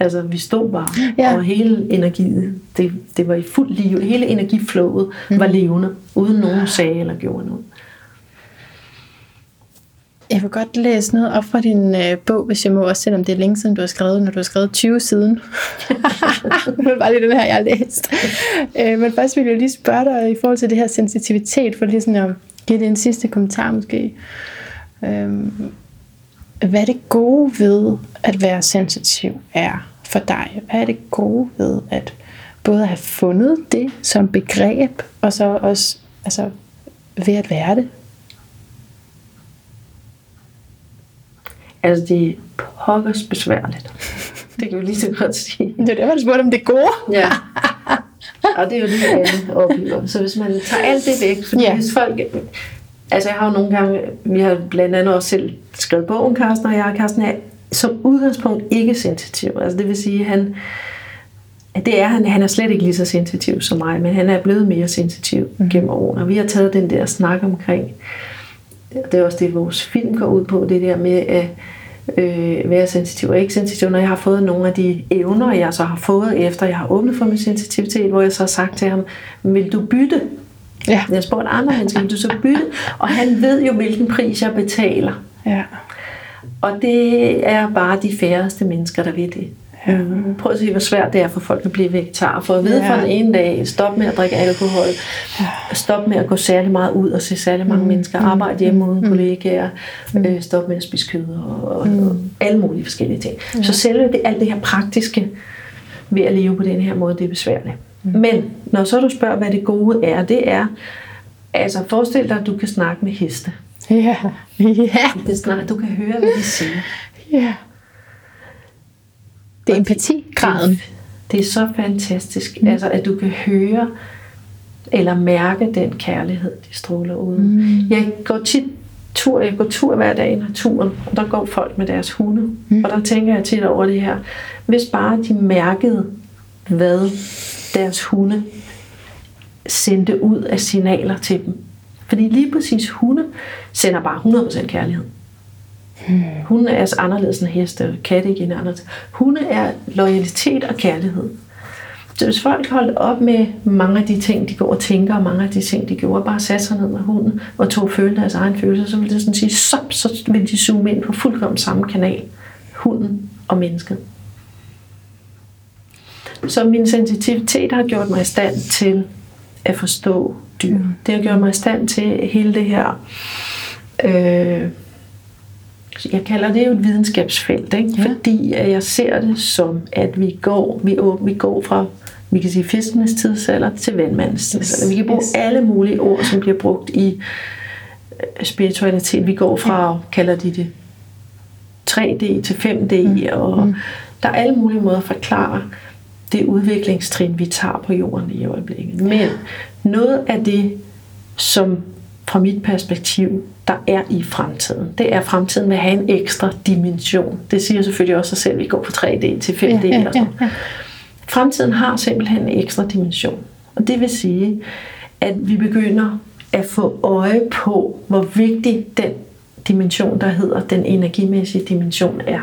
Altså, vi stod bare, ja. og hele energien, det, det var i fuld liv. Hele energiflowet mm. var levende, uden nogen sagde eller gjorde noget. Jeg vil godt læse noget op fra din øh, bog, hvis jeg må, også selvom det er længe siden, du har skrevet, når du har skrevet 20 siden. var bare lige den her, jeg har læst. Øh, men først vil jeg lige spørge dig i forhold til det her sensitivitet, for lige sådan at give det en sidste kommentar måske. Øh, hvad er det gode ved at være sensitiv er for dig? Hvad er det gode ved at både have fundet det som begreb, og så også altså, ved at være det? Altså, det er pokkers besværligt. Det kan vi lige så godt sige. Det er derfor, du spurgte, om det gode. Ja. Og det er jo det, alle oplever. Så hvis man tager alt det væk, fordi ja. hvis folk... Altså, jeg har jo nogle gange... Vi har blandt andet også selv skrevet bogen, Carsten og jeg. Carsten er som udgangspunkt ikke sensitiv. Altså, det vil sige, han... Det er han, han er slet ikke lige så sensitiv som mig, men han er blevet mere sensitiv mm. gennem årene. Og vi har taget den der snak omkring, det er også det, vores film går ud på, det der med at øh, være sensitiv og ikke sensitiv, når jeg har fået nogle af de evner, jeg så har fået, efter jeg har åbnet for min sensitivitet, hvor jeg så har sagt til ham, vil du bytte? Ja. Jeg spurgte andre mennesker, vil du så bytte? Og han ved jo, hvilken pris jeg betaler. Ja. Og det er bare de færreste mennesker, der ved det. Mm. Prøv at se, hvor svært det er for folk at blive vegetar. For at vide ja. fra den ene dag, stop med at drikke alkohol, stop med at gå særlig meget ud og se særlig mange mm. mennesker, arbejde hjemme uden mm. kollegaer, mm. øh, stop med at spise kød og, og, mm. og alle mulige forskellige ting. Ja. Så selve det, alt det her praktiske ved at leve på den her måde, det er besværligt. Mm. Men når så du spørger, hvad det gode er, det er, altså forestil dig, at du kan snakke med heste. Ja. ja. Det er snart, du kan høre, hvad de siger. Ja. Det er empatigraden. Det, det er så fantastisk, mm. altså at du kan høre eller mærke den kærlighed, de stråler ud. Mm. Jeg går tit tur, jeg går tur hver dag i naturen, og der går folk med deres hunde. Mm. Og der tænker jeg tit over det her. Hvis bare de mærkede, hvad deres hunde sendte ud af signaler til dem. Fordi lige præcis hunde sender bare 100% kærlighed. Hmm. Hunde er altså anderledes end heste, og katte ikke anderledes. Hunde er loyalitet og kærlighed. Så hvis folk holdt op med mange af de ting, de går og tænker, og mange af de ting, de gjorde, bare satte sig ned med hunden og tog føle deres egen følelse, så ville det sådan sige, så, så ville de zoome ind på fuldkommen samme kanal. Hunden og mennesket. Så min sensitivitet har gjort mig i stand til at forstå dyr. Mm. Det har gjort mig i stand til hele det her øh, jeg kalder det jo et videnskabsfelt, ikke? Ja. fordi jeg ser det som, at vi går, vi, vi går fra vi kan sige fiskenes tidsalder til vandmandens tidsalder. Yes. Vi kan bruge yes. alle mulige ord, som bliver brugt i øh, spiritualitet. Vi går fra, ja. kalder de det, 3D til 5D, mm. og mm. der er alle mulige måder at forklare det udviklingstrin, vi tager på jorden i øjeblikket. Men noget af det, som fra mit perspektiv, der er i fremtiden. Det er, at fremtiden vil have en ekstra dimension. Det siger selvfølgelig også sig selv, at vi går fra 3D til 5D. Ja, ja, ja, ja. Fremtiden har simpelthen en ekstra dimension. Og det vil sige, at vi begynder at få øje på, hvor vigtig den dimension, der hedder den energimæssige dimension, er.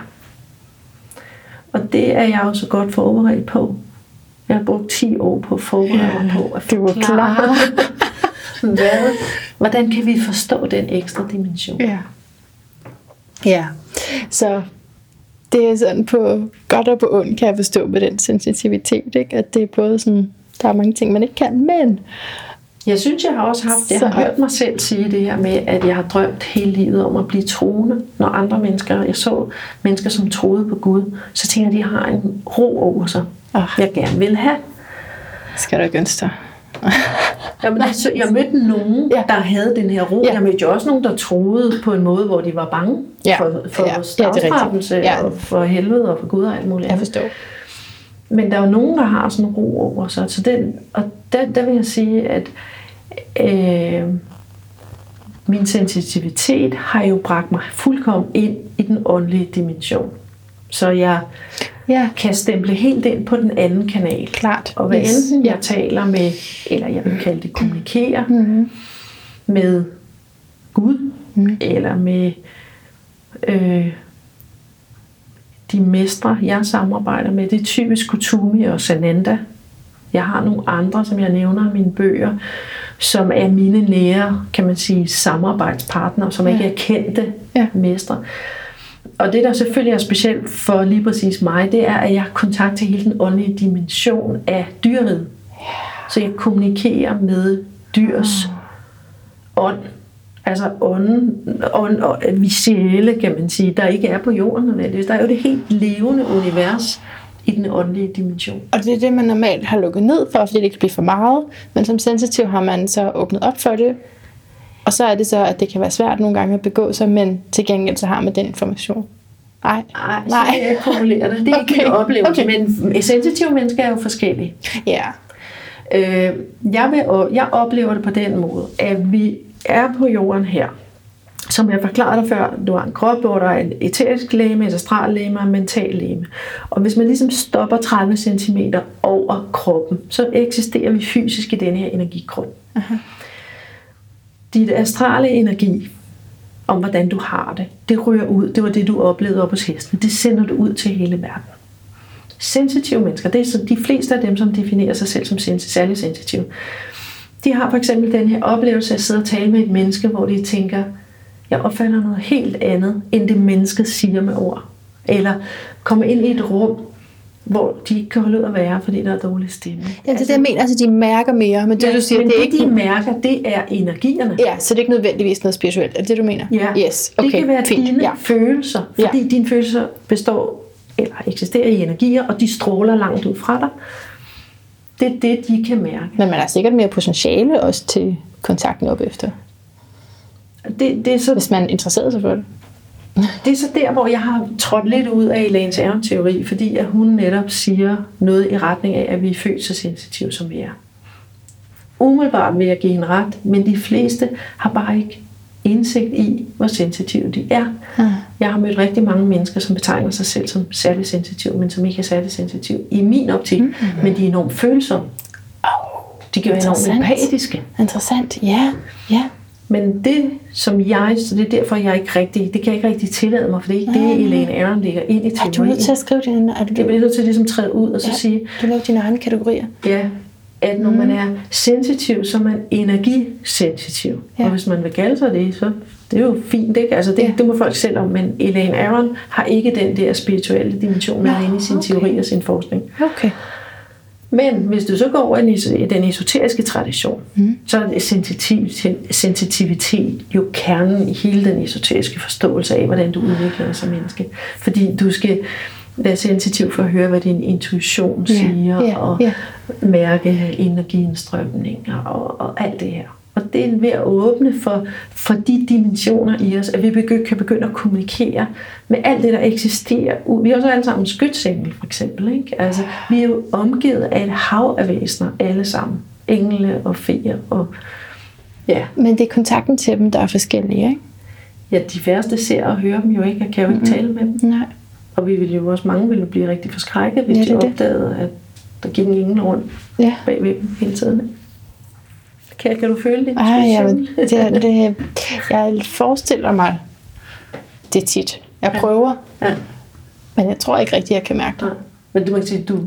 Og det er jeg også godt forberedt på. Jeg har brugt 10 år på at forberede mig på at forklare. Hvad, hvordan kan vi forstå den ekstra dimension? Ja. Ja, så det er sådan på godt og på ondt, kan jeg forstå med den sensitivitet, ikke? at det er både sådan, der er mange ting, man ikke kan, men Jeg synes, jeg har også haft, jeg har hørt mig selv sige det her med, at jeg har drømt hele livet om at blive troende, når andre mennesker, jeg så mennesker, som troede på Gud, så tænker jeg, at de har en ro over sig, Ah. jeg gerne vil have. skal du ikke ønske dig. Jamen, jeg, så, jeg mødte nogen, Ja. der havde den her ro. Ja. Jeg mødte jo også nogen, der troede på en måde, hvor de var bange Ja. for, for Ja. strafstraffelse Ja. ja. og for helvede og for Gud og alt muligt. Jeg forstår. Men der er jo nogen, der har sådan ro over sig. Så den, og der, der vil jeg sige, at øh, min sensitivitet har jo bragt mig fuldkommen ind i den åndelige dimension. Så jeg Ja, kan stemple helt ind på den anden kanal. klart. Og hvad Yes. enten Ja. jeg taler med, eller jeg vil kalde det kommunikere, Mhm. med Gud, Mhm. eller med øh, de mestre, jeg samarbejder med. Det er typisk Kutumi og Sananda. Jeg har nogle andre, som jeg nævner i mine bøger, som er mine nære, kan man sige, samarbejdspartnere, som Ja. ikke er kendte Ja. mestre. Og det, der selvfølgelig er specielt for lige præcis mig, det er, at jeg har kontakt til hele den åndelige dimension af dyret. Så jeg kommunikerer med dyrs ånd. Altså ånden, ånd og visuelle, kan man sige, der ikke er på jorden nødvendigvis. Der er jo det helt levende univers i den åndelige dimension. Og det er det, man normalt har lukket ned for, fordi det ikke kan blive for meget. Men som sensitiv har man så åbnet op for det. Og så er det så, at det kan være svært nogle gange at begå sig, men til gengæld så har man den information. Nej, så Nej. kan jeg ikke formulere det. Det er okay. ikke min oplevelse, Okay. men sensitive mennesker er jo forskellige. Ja. Øh, jeg, vil, jeg oplever det på den måde, at vi er på jorden her. Som jeg forklarede dig før, du har en krop, hvor der er en eterisk læme, et astral læme og en mental læme. Og hvis man ligesom stopper 30 cm over kroppen, så eksisterer vi fysisk i den her energikrop. Aha. Dit astrale energi, om hvordan du har det, det ryger ud. Det var det, du oplevede op hos hesten. Det sender du ud til hele verden. Sensitive mennesker, det er så de fleste af dem, som definerer sig selv som særlig sensitive. De har for eksempel den her oplevelse af at sidde og tale med et menneske, hvor de tænker, jeg opfatter noget helt andet, end det mennesket siger med ord. Eller komme ind i et rum, hvor de ikke kan holde ud at være, fordi der er dårlig stemme. Ja, det er det, jeg mener. Altså, de mærker mere. Men det, ja, du siger, men det er det, ikke... de mærker, det er energierne. Ja, så det er ikke nødvendigvis noget spirituelt. Er det du mener? Ja, Yes, okay, det kan være fint. dine Ja. følelser, Ja. fordi dine følelser består eller eksisterer i energier, og de stråler langt ud fra dig. Det er det, de kan mærke. Men man har sikkert mere potentiale også til kontakten op efter, Det, det, er så, hvis man interesserer sig for det. Det er så der, hvor jeg har trådt lidt ud af Elaines Aron-teori, fordi at hun netop siger noget i retning af, at vi er født så sensitive, som vi er. Umiddelbart vil jeg give en ret, men de fleste har bare ikke indsigt i, hvor sensitive de er. Ah. Jeg har mødt rigtig mange mennesker, som betegner sig selv som særlig sensitive, men som ikke er særlig sensitive i min optik, mm. men de er enormt følsomme. De kan være enormt Interessant. empatiske. Interessant, ja. ja. Men det, som jeg, så det er derfor, jeg ikke rigtig, det kan jeg ikke rigtig tillade mig, for det er ikke det, Elaine Aron lægger ind i Er du nødt teorien. til at skrive dine... Er du, Jeg bliver nødt til ligesom at træde ud og så Ja. ja. sige, du laver dine egne kategorier. ja, at når man er sensitiv, så er man energisensitiv. Ja. Ja. Og hvis man vil kalde sig det, så det er jo fint, ikke? Altså det, Ja. ja. det må folk selv om, men Elaine Aron har ikke den der spirituelle dimension med Nå, inde i sin okay. teori og sin forskning. Okay. Men hvis du så går over i den esoteriske tradition, Mm. så er sensitiv, sen- sensitivitet jo kernen i hele den esoteriske forståelse af, hvordan du udvikler dig som menneske. Fordi du skal være sensitiv for at høre, hvad din intuition siger, ja, og ja. mærke energiindstrømninger og, og alt det her. Det er ved at åbne for, for de dimensioner i os, at vi begy- kan begynde at kommunikere med alt det, der eksisterer. ud- Vi er også alle sammen skytsengel, for eksempel. Ikke? Altså, vi er jo omgivet af et hav af væsener, alle sammen. Engle og feer. Og, ja. Men det er kontakten til dem, der er forskellige, ikke? ja, de færreste ser og hører dem jo ikke, og kan jo ikke mm-hmm. tale med dem. Nej. Og vi ville jo også, mange ville blive rigtig forskrækket, hvis Ja, de det. opdagede, at der gik en engel rundt Ja. bagved dem hele tiden. ikke? Kan, kan du føle det? Ej, jamen, det, det, jeg forestiller mig det tit. Jeg prøver, Ja. men jeg tror ikke rigtig, jeg kan mærke det. Nej. Men du må sige, du,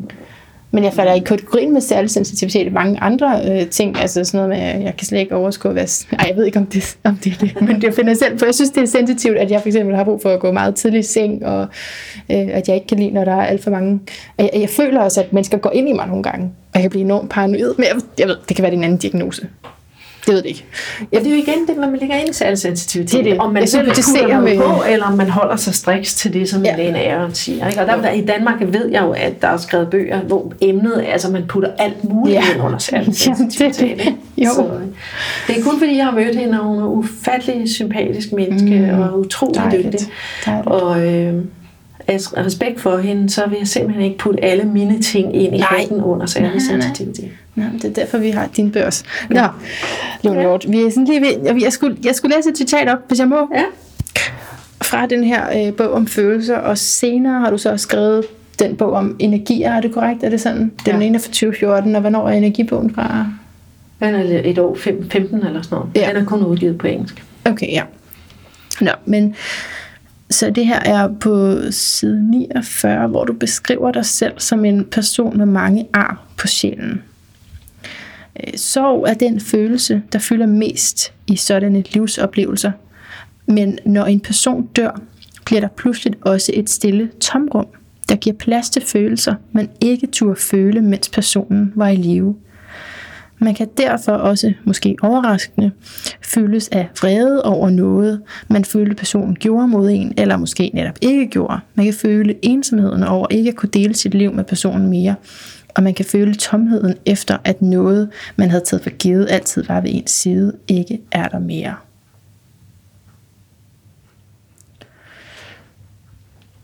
men jeg falder i kategorien med særlig sensitivitet i mange andre øh, ting. Altså sådan noget med, at jeg kan slet ikke overskue, hvad... Ej, jeg ved ikke, om det, om det er det. Men det finder jeg selv, for jeg synes, det er sensitivt, at jeg for eksempel har brug for at gå meget tidligt i seng, og øh, at jeg ikke kan lide, når der er alt for mange... Jeg, jeg føler også, at mennesker går ind i mig nogle gange, og jeg kan blive enormt paranoid. Men jeg, jeg ved, det kan være, en anden diagnose. Det ved det ikke. Ja, det er jo igen det, man lægger ind i særlig sensitivitet. Det er det. Om man selv putter med- på, eller om man holder sig striks til det, som Ja. ja. Lene Aron siger. Ikke? Og der, der, i Danmark ved jeg jo, at der er skrevet bøger, hvor emnet, altså man putter alt muligt Ja. ja. ind under særlig Jamen, det er det. sensitivitet. Jo. Så, øh, det er kun fordi, jeg har mødt hende, og hun er ufattelig sympatisk menneske, Mm. og utrolig Dejligt. dygtig. Dejligt. Og øh, af respekt for hende, så vil jeg simpelthen ikke putte alle mine ting ind i hatten under særlig sensitivitet. Nå, det er derfor, vi har din børs. Nå, Lone Hjort, vi er sådan lige ved, jeg skulle, jeg skulle læse et citat op, hvis jeg må. Ja. Fra den her øh, bog om følelser, og senere har du så skrevet den bog om energier, er det korrekt? Er det sådan? Den Ja. ene er fra 2014, og hvornår er energibogen fra? Den er et år fem- 15 eller sådan noget. Ja. Ja. Den er kun udgivet på engelsk. Okay, ja. Nå, men så det her er på side 49, hvor du beskriver dig selv som en person med mange ar på sjælen. Øh, sorg er den følelse, der fylder mest i sådanne livsoplevelser. Men når en person dør, bliver der pludselig også et stille tomrum, der giver plads til følelser, man ikke turde føle, mens personen var i live. Man kan derfor også, måske overraskende, føles af vrede over noget, man følte personen gjorde mod en, eller måske netop ikke gjorde. Man kan føle ensomheden over ikke at kunne dele sit liv med personen mere, og man kan føle tomheden efter, at noget, man havde taget for givet, altid var ved ens side, ikke er der mere.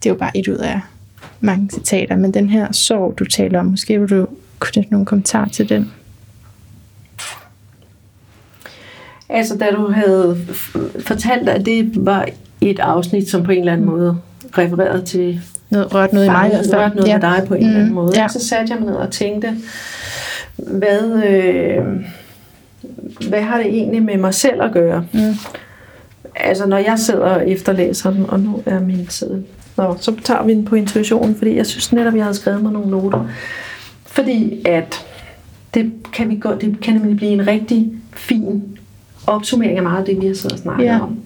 Det er jo bare et ud af mange citater, men den her sorg, du taler om, måske vil du knytte nogle kommentarer til den. Altså, da du havde fortalt, at det var et afsnit, som på en eller anden måde refererede til noget, rørt noget i mig i fald. rørte noget ja. med dig på en mm, eller anden måde. Ja. Så satte jeg mig ned og tænkte, hvad, øh, hvad har det egentlig med mig selv at gøre? Mm. Altså, når jeg sidder og efterlæser den, og nu er min tid. Nå, så tager vi den på intuitionen, fordi jeg synes netop, jeg havde skrevet mig nogle noter. Fordi at det kan, vi godt, det kan nemlig blive en rigtig fin opsummering af meget af det, vi har siddet og snakket ja. om.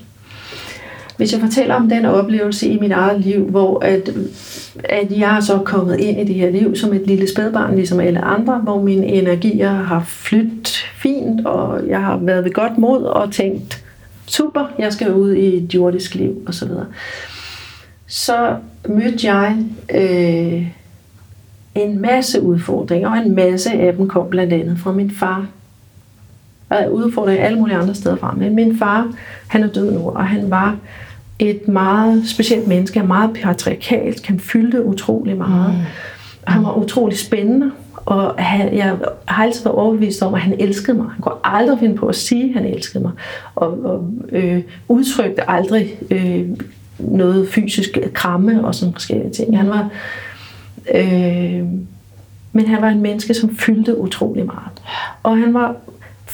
Hvis jeg fortæller om den oplevelse i mit eget liv, hvor at, at jeg er så kommet ind i det her liv som et lille spædbarn, ligesom alle andre, hvor mine energier har flyttet fint, og jeg har været ved godt mod og tænkt, super, jeg skal ud i et jordisk liv, osv. Så mødte jeg øh, en masse udfordringer, og en masse af dem kom blandt andet fra min far. Er udfordringer alle mulige andre steder fra, men min far, han er død nu, og han var et meget specielt menneske, meget patriarkalsk, han fyldte utrolig meget. Mm. Han var utrolig spændende, og han, jeg har altid været overbevist om, at han elskede mig. Han kunne aldrig finde på at sige, at han elskede mig, og, og øh, udtrykte aldrig øh, noget fysisk kramme og sådan forskellige ting. Han var, øh, men han var en menneske, som fyldte utrolig meget. Og han var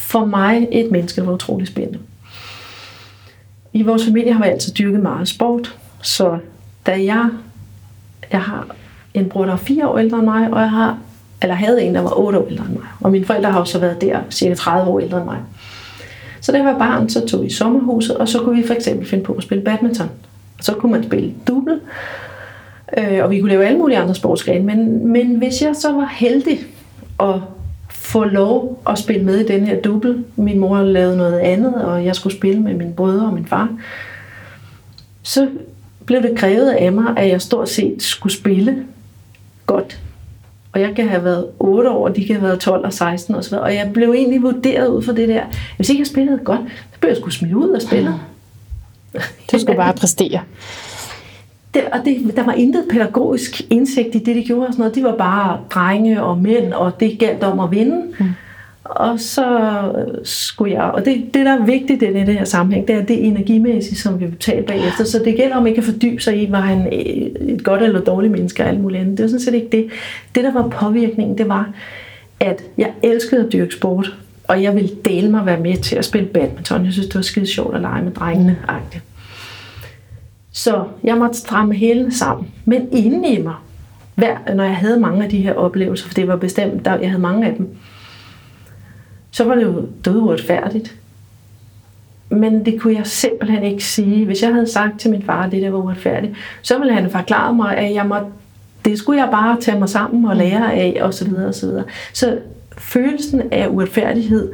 for mig et menneske, der var utrolig spændende. I vores familie har vi altid dyrket meget sport, så da jeg, jeg har en bror, der er fire år ældre end mig, og jeg har, eller havde en, der var otte år ældre end mig. Og mine forældre har også været der, cirka 30 år ældre end mig. Så da jeg var barn, så tog vi i sommerhuset, og så kunne vi for eksempel finde på at spille badminton. Og så kunne man spille double, øh, og vi kunne lave alle mulige andre sportsgrene. Men, men hvis jeg så var heldig og få lov at spille med i den her double, min mor lavede noget andet, og jeg skulle spille med mine brødre og min far, så blev det krævet af mig, at jeg stort set skulle spille godt. Og jeg kan have været 8 år, og de kan have været 12 og 16 og så videre. Og jeg blev egentlig vurderet ud for det der. Hvis ikke jeg spillede godt, så blev jeg sgu smidt ud og spille. Du skulle bare præstere. Det, og det, der var intet pædagogisk indsigt i det, de gjorde og sådan noget. De var bare drenge og mænd, og det galt om at vinde. Mm. Og så skulle jeg, og det, det der er vigtigt i det her sammenhæng, det er det energimæssige, som vi vil tale bagefter. Så det gælder om ikke at fordybe sig i, var han et godt eller dårligt menneske og alt muligt andet. Det var sådan set ikke det. Det, der var påvirkningen, det var, at jeg elskede at dyrke sport, og jeg ville dele mig være med til at spille badminton. Jeg synes, det var skide sjovt at lege med drengene. Så jeg måtte stramme hele sammen. Men inden i mig hver, når jeg havde mange af de her oplevelser, for det var bestemt, der, jeg havde mange af dem, så var det jo død uretfærdigt. Men det kunne jeg simpelthen ikke sige. Hvis jeg havde sagt til min far, at det der var uretfærdigt, så ville han forklare mig, at jeg måtte, det skulle jeg bare tage mig sammen og lære af, og så videre, og så videre. Så følelsen af uretfærdighed,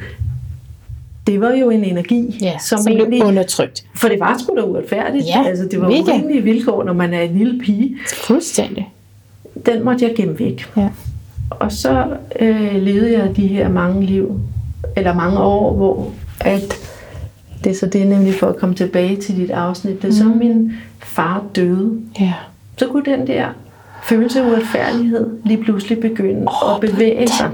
det var jo en energi, ja, som, som egentlig, blev undertrykt. For det var sgu da uretfærdigt. Ja, altså, det var urimelige vilkår, når man er en lille pige. Fuldstændig. Den måtte jeg gemme væk. Ja. Og så øh, levede jeg de her mange liv, eller mange år, hvor at det er så det er nemlig for at komme tilbage til dit afsnit. Det er mm. så min far døde. Ja. Så kunne den der følelse af uretfærdighed lige pludselig begynde oh, at bevæge sig.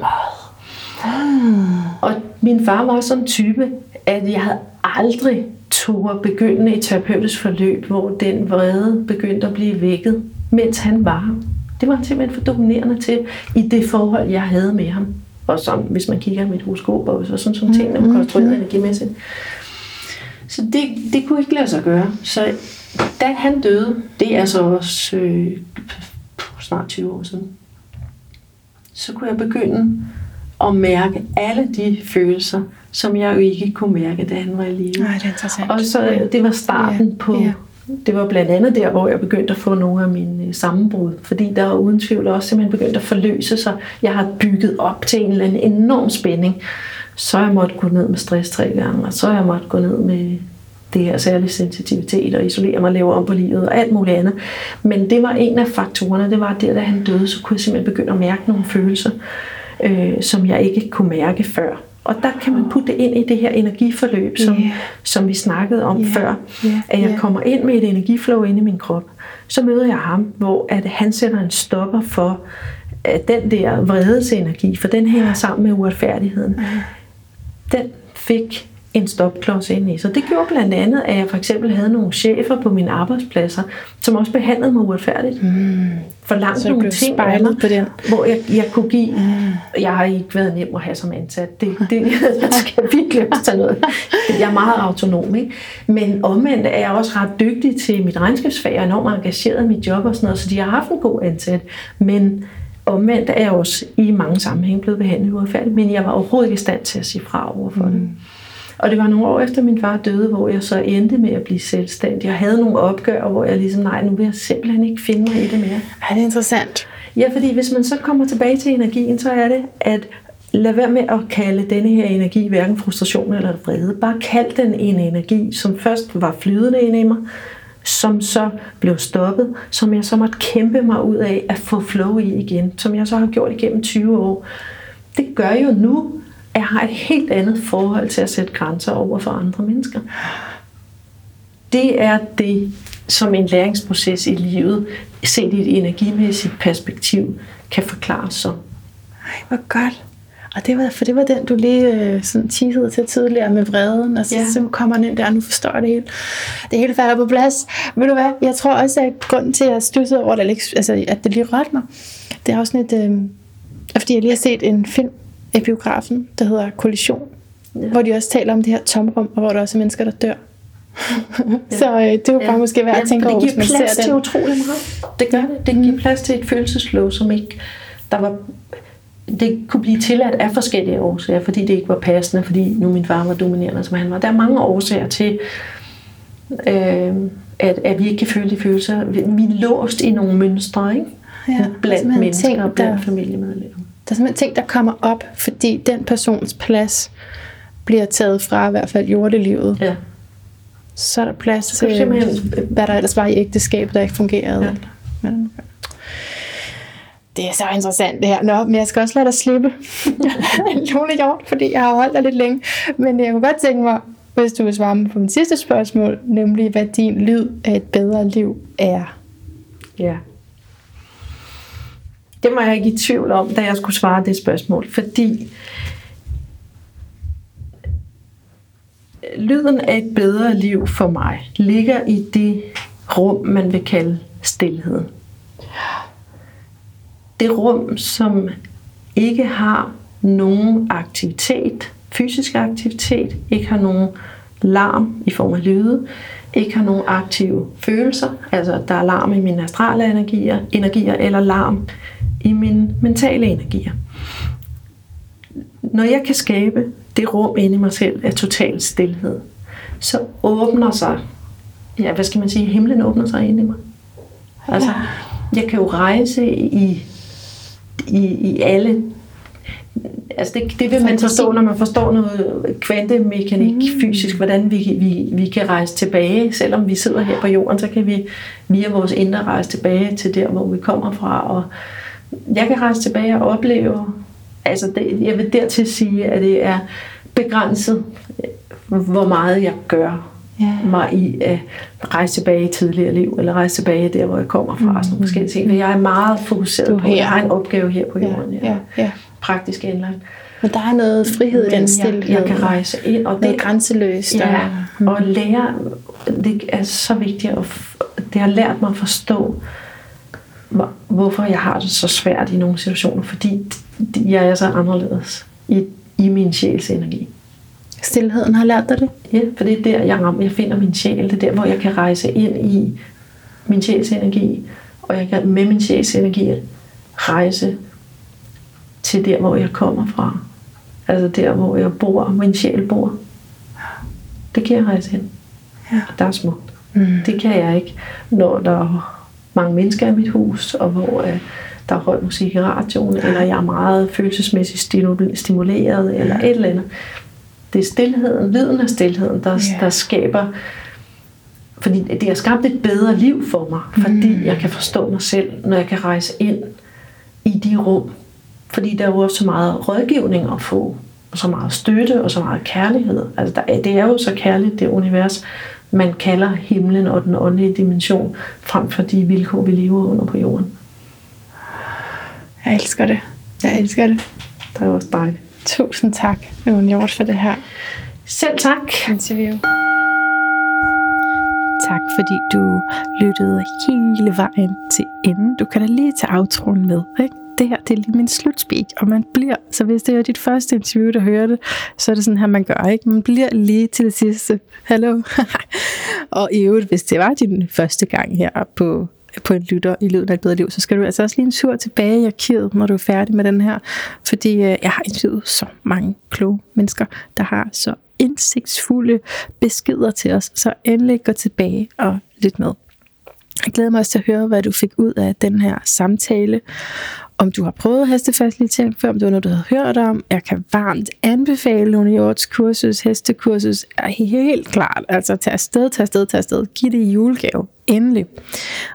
Mm. Og min far var sådan en type, at jeg havde aldrig turde begynde et terapeutisk forløb, hvor den vrede begyndte at blive vækket, mens han var. Det var simpelthen for dominerende til i det forhold, jeg havde med ham. Og som, hvis man kigger i mit horoskop, og så sådan nogle ting, der var konstrueret mm. energimæssigt. Så det, det kunne ikke lade sig gøre. Så da han døde, det er så også øh, snart 20 år siden, så kunne jeg begynde at mærke alle de følelser, som jeg jo ikke kunne mærke, da han var i live. Nej, det er interessant. Og så det var starten ja. på, ja. det var blandt andet der, hvor jeg begyndte at få nogle af mine øh, sammenbrud, fordi der uden tvivl også simpelthen begyndt at forløse sig. Jeg har bygget op til en eller anden enorm spænding, så jeg måtte gå ned med stress tre gange, og så jeg måtte gå ned med det her særlige sensitivitet og isolere mig og lave om på livet og alt muligt andet. Men det var en af faktorerne, det var der, da han døde, så kunne jeg simpelthen begynde at mærke nogle følelser, øh, som jeg ikke kunne mærke før. Og der kan man putte det ind i det her energiforløb, som, yeah. som vi snakkede om yeah. før. Yeah. At jeg kommer ind med et energiflow ind i min krop. Så møder jeg ham, hvor at han sætter en stopper for at den der vredesenergi, for den hænger sammen med uretfærdigheden. Den fik en stopklods ind i. Så det gjorde blandt andet, at jeg for eksempel havde nogle chefer på mine arbejdspladser, som også behandlede mig uretfærdigt. Mm. For langt nogle ting, andet, på den. hvor jeg, jeg kunne give. Mm. Jeg har ikke været nem at have som ansat. Det, det jeg skal virkelig også tage noget. Jeg er meget autonom. Ikke? Men omvendt er jeg også ret dygtig til mit regnskabsfag og enormt engageret i mit job og sådan noget, så de har haft en god ansat. Men omvendt er jeg også i mange sammenhænge blevet behandlet uretfærdigt, men jeg var overhovedet ikke i stand til at sige fra over for mm. det. Og det var nogle år efter min far døde, hvor jeg så endte med at blive selvstændig. Jeg havde nogle opgør, hvor jeg ligesom, nej, nu vil jeg simpelthen ikke finde mig i det mere. Er det interessant? Ja, fordi hvis man så kommer tilbage til energien, så er det, at lad være med at kalde denne her energi hverken frustration eller vrede. Bare kald den en energi, som først var flydende ind i mig, som så blev stoppet, som jeg så måtte kæmpe mig ud af at få flow i igen, som jeg så har gjort igennem 20 år. Det gør jo nu, jeg har et helt andet forhold til at sætte grænser over for andre mennesker. Det er det, som en læringsproces i livet, set i et energimæssigt perspektiv, kan forklares som. Ej, hvor godt. Og det var, for det var den, du lige øh, sådan teasede til tidligere med vreden, og så, ja. så kommer den ind der, og nu forstår jeg det hele. Det hele falder på plads. Ved du hvad, jeg tror også, at grunden til, at jeg stussede over det, altså, at det lige rørte mig, det er også sådan et, øh, fordi jeg lige har set en film i biografen, der hedder Kollision, ja. hvor de også taler om det her tomrum, og hvor der også er mennesker, der dør. ja. så øh, det er jo bare ja. måske værd at tænke over, hvis man ser den. Det giver plads til utrolig meget. Det gør det. Det giver mm. plads til et følelsesflow, som ikke... Der var, det kunne blive tilladt af forskellige årsager, fordi det ikke var passende, fordi nu min far var dominerende, som han var. Der er mange årsager til, øh, at, at vi ikke kan føle de følelser. Vi er låst i nogle mønstre, ikke? Ja, blandt mennesker ting, og blandt der... familiemedlemmer. Der er simpelthen ting, der kommer op, fordi den persons plads bliver taget fra i hvert fald jordelivet. Ja. Så er der plads til, hvad der ellers var i ægteskabet, der ikke fungerede. Ja. Men, det er så interessant det her. Nå, men jeg skal også lade dig slippe. Lone gjort, fordi jeg har holdt dig lidt længe. Men jeg kunne godt tænke mig, hvis du vil svare mig på mit sidste spørgsmål, nemlig hvad din lyd af et bedre liv er. Ja. Det var jeg ikke i tvivl om, da jeg skulle svare det spørgsmål, fordi lyden af et bedre liv for mig ligger i det rum, man vil kalde stillhed. Det rum, som ikke har nogen aktivitet, fysisk aktivitet, ikke har nogen larm i form af lyde, ikke har nogen aktive følelser, altså der er larm i mine astrale energier, energier eller larm i mine mentale energier. Når jeg kan skabe det rum inde i mig selv af total stillhed, så åbner sig, ja, hvad skal man sige, himlen åbner sig inde i mig. Altså, jeg kan jo rejse i, i, i alle altså det, det vil man forstå, når man forstår noget kvantemekanik mm. fysisk, hvordan vi, vi, vi kan rejse tilbage. Selvom vi sidder her på jorden, så kan vi via vores indre rejse tilbage til der, hvor vi kommer fra. Og jeg kan rejse tilbage og opleve, altså det, jeg vil dertil sige, at det er begrænset, hvor meget jeg gør yeah. mig i at rejse tilbage i tidligere liv, eller rejse tilbage der, hvor jeg kommer fra, mm. og sådan nogle forskellige ting. Men jeg er meget fokuseret på, at jeg har en opgave her på jorden. Ja, ja, ja. Praktisk indlagt. Men der er noget frihed i den stillhed. Jeg, jeg kan rejse ind. Og det er grænseløst. Ja, og, og lære, det er så vigtigt, at det har lært mig at forstå, hvorfor jeg har det så svært i nogle situationer, fordi jeg er så anderledes i, i min sjæls energi. Stilheden har lært dig det? Ja, for det er der, jeg, rammer, jeg finder min sjæl. Det er der, hvor jeg kan rejse ind i min sjæls energi, og jeg kan med min sjæls energi rejse til der, hvor jeg kommer fra. Altså der, hvor jeg bor, min sjæl bor. Det kan jeg rejse hen. Ja. Der er smukt. Mm. Det kan jeg ikke, når der er mange mennesker i mit hus, og hvor uh, der er høj musik i radioen, eller jeg er meget følelsesmæssigt stimuleret, eller et eller andet. Det er stillheden, lyden af stillheden, der, ja. der skaber fordi det har skabt et bedre liv for mig, fordi mm. jeg kan forstå mig selv, når jeg kan rejse ind i de rum. Fordi der er jo også så meget rådgivning at få, og så meget støtte, og så meget kærlighed. Altså der, det er jo så kærligt, det univers, man kalder himlen og den åndelige dimension, frem for de vilkår, vi lever under på jorden. Jeg elsker det. Jeg elsker det. Det er også dejligt. Tusind tak, Øven Hjort, for det her. Selv tak. Interview. Tak, fordi du lyttede hele vejen til enden. Du kan da lige tage outroen med, ikke? Det her det er lige min slutspeak, og man bliver, så hvis det er dit første interview, der hører det, så er det sådan her, man gør, ikke? Man bliver lige til det sidste. Hallo. og i øvrigt, hvis det var din første gang her på på en lytter i lyden af et bedre liv, så skal du altså også lige en tur tilbage i arkivet, når du er færdig med den her. Fordi øh, jeg har interviewet så mange kloge mennesker, der har så indsigtsfulde beskeder til os. Så endelig gå tilbage og lyt med. Jeg glæder mig også til at høre, hvad du fik ud af den her samtale. Om du har prøvet hestefacilitering før, om det var noget, du havde hørt om. Jeg kan varmt anbefale Lone Hjorts kursus, hestekursus. Er helt klart. Altså, tag afsted, tag afsted, tag afsted. Giv det i julegave. Endelig.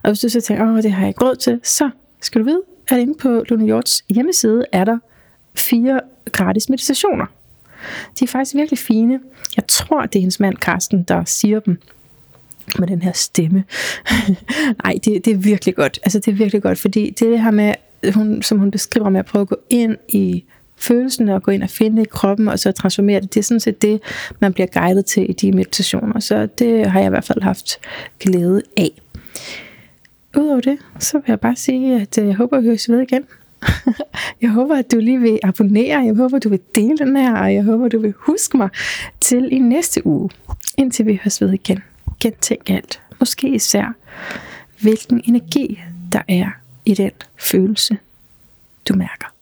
Og hvis du så tænker, åh, det har jeg ikke råd til, så skal du vide, at inde på Lone Hjorts hjemmeside er der fire gratis meditationer. De er faktisk virkelig fine. Jeg tror, det er hendes mand, Karsten, der siger dem med den her stemme. Nej, det, det er virkelig godt. Altså, det er virkelig godt, fordi det det her med, hun, som hun beskriver med at prøve at gå ind i følelsen og gå ind og finde i kroppen, og så transformere det. Det er sådan set det, man bliver guidet til i de meditationer. Så det har jeg i hvert fald haft glæde af. Udover det, så vil jeg bare sige, at øh, jeg håber, at vi høres ved igen. jeg håber, at du lige vil abonnere. Jeg håber, at du vil dele den her, og jeg håber, at du vil huske mig til i næste uge, indtil vi høres ved igen. Gentænk alt. Måske især, hvilken energi der er i den følelse, du mærker.